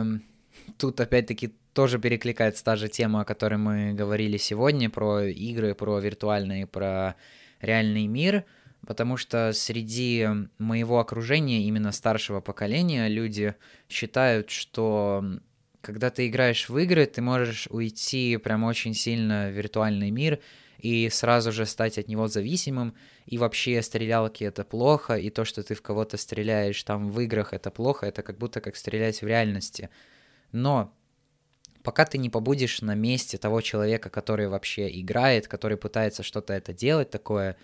S1: тут опять-таки тоже перекликается та же тема, о которой мы говорили сегодня, про игры, про виртуальные, про реальный мир, потому что среди моего окружения, именно старшего поколения, люди считают, что когда ты играешь в игры, ты можешь уйти прям очень сильно в виртуальный мир и сразу же стать от него зависимым, и вообще стрелялки это плохо, и то, что ты в кого-то стреляешь там в играх, это плохо, это как будто как стрелять в реальности. Но пока ты не побудешь на месте того человека, который вообще играет, который пытается что-то это делать такое,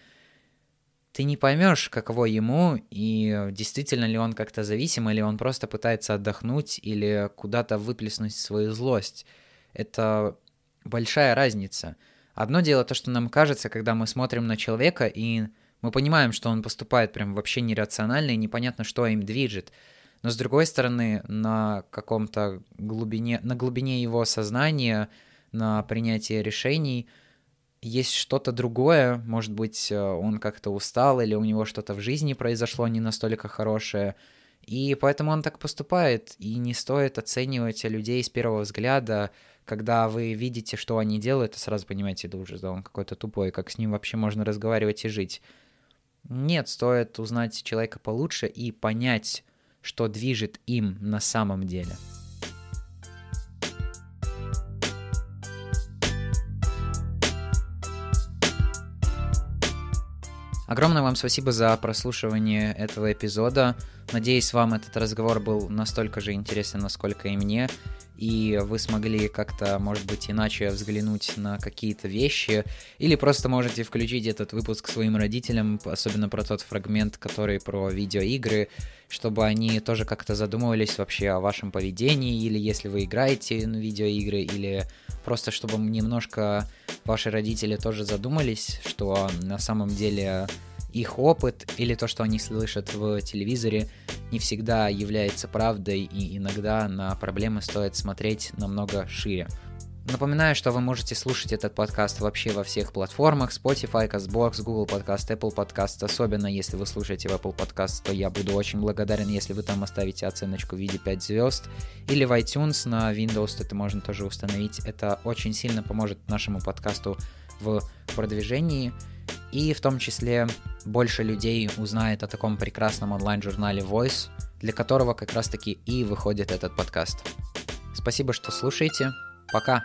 S1: ты не поймешь, каково ему, и действительно ли он как-то зависим, или он просто пытается отдохнуть, или куда-то выплеснуть свою злость. Это большая разница. Одно дело то, что нам кажется, когда мы смотрим на человека, и мы понимаем, что он поступает прям вообще нерационально, и непонятно, что им движет. Но с другой стороны, на каком-то глубине, на глубине его сознания, на принятие решений есть что-то другое, может быть, э, он как-то устал или у него что-то в жизни произошло не настолько хорошее, и поэтому он так поступает, и не стоит оценивать людей с первого взгляда, когда вы видите, что они делают, и сразу понимаете, да уже, да он какой-то тупой, как с ним вообще можно разговаривать и жить. Нет, стоит узнать человека получше и понять, что движет им на самом деле. Огромное вам спасибо за прослушивание этого эпизода. Надеюсь, вам этот разговор был настолько же интересен, насколько и мне. И вы смогли как-то, может быть, иначе взглянуть на какие-то вещи, или просто можете включить этот выпуск своим родителям, особенно про тот фрагмент, который про видеоигры, чтобы они тоже как-то задумывались вообще о вашем поведении, или если вы играете на видеоигры, или просто чтобы немножко ваши родители тоже задумались, что на самом деле их опыт или то, что они слышат в телевизоре, не всегда является правдой, и иногда на проблемы стоит смотреть намного шире. Напоминаю, что вы можете слушать этот подкаст вообще во всех платформах Spotify, CastBox, Google Podcast, Apple Podcast. Особенно если вы слушаете в Apple Podcast, то я буду очень благодарен, если вы там оставите оценочку в виде 5 звезд. Или в iTunes на Windows это можно тоже установить. Это очень сильно поможет нашему подкасту в продвижении. И в том числе больше людей узнает о таком прекрасном онлайн-журнале Voice, для которого как раз-таки и выходит этот подкаст. Спасибо, что слушаете. Пока!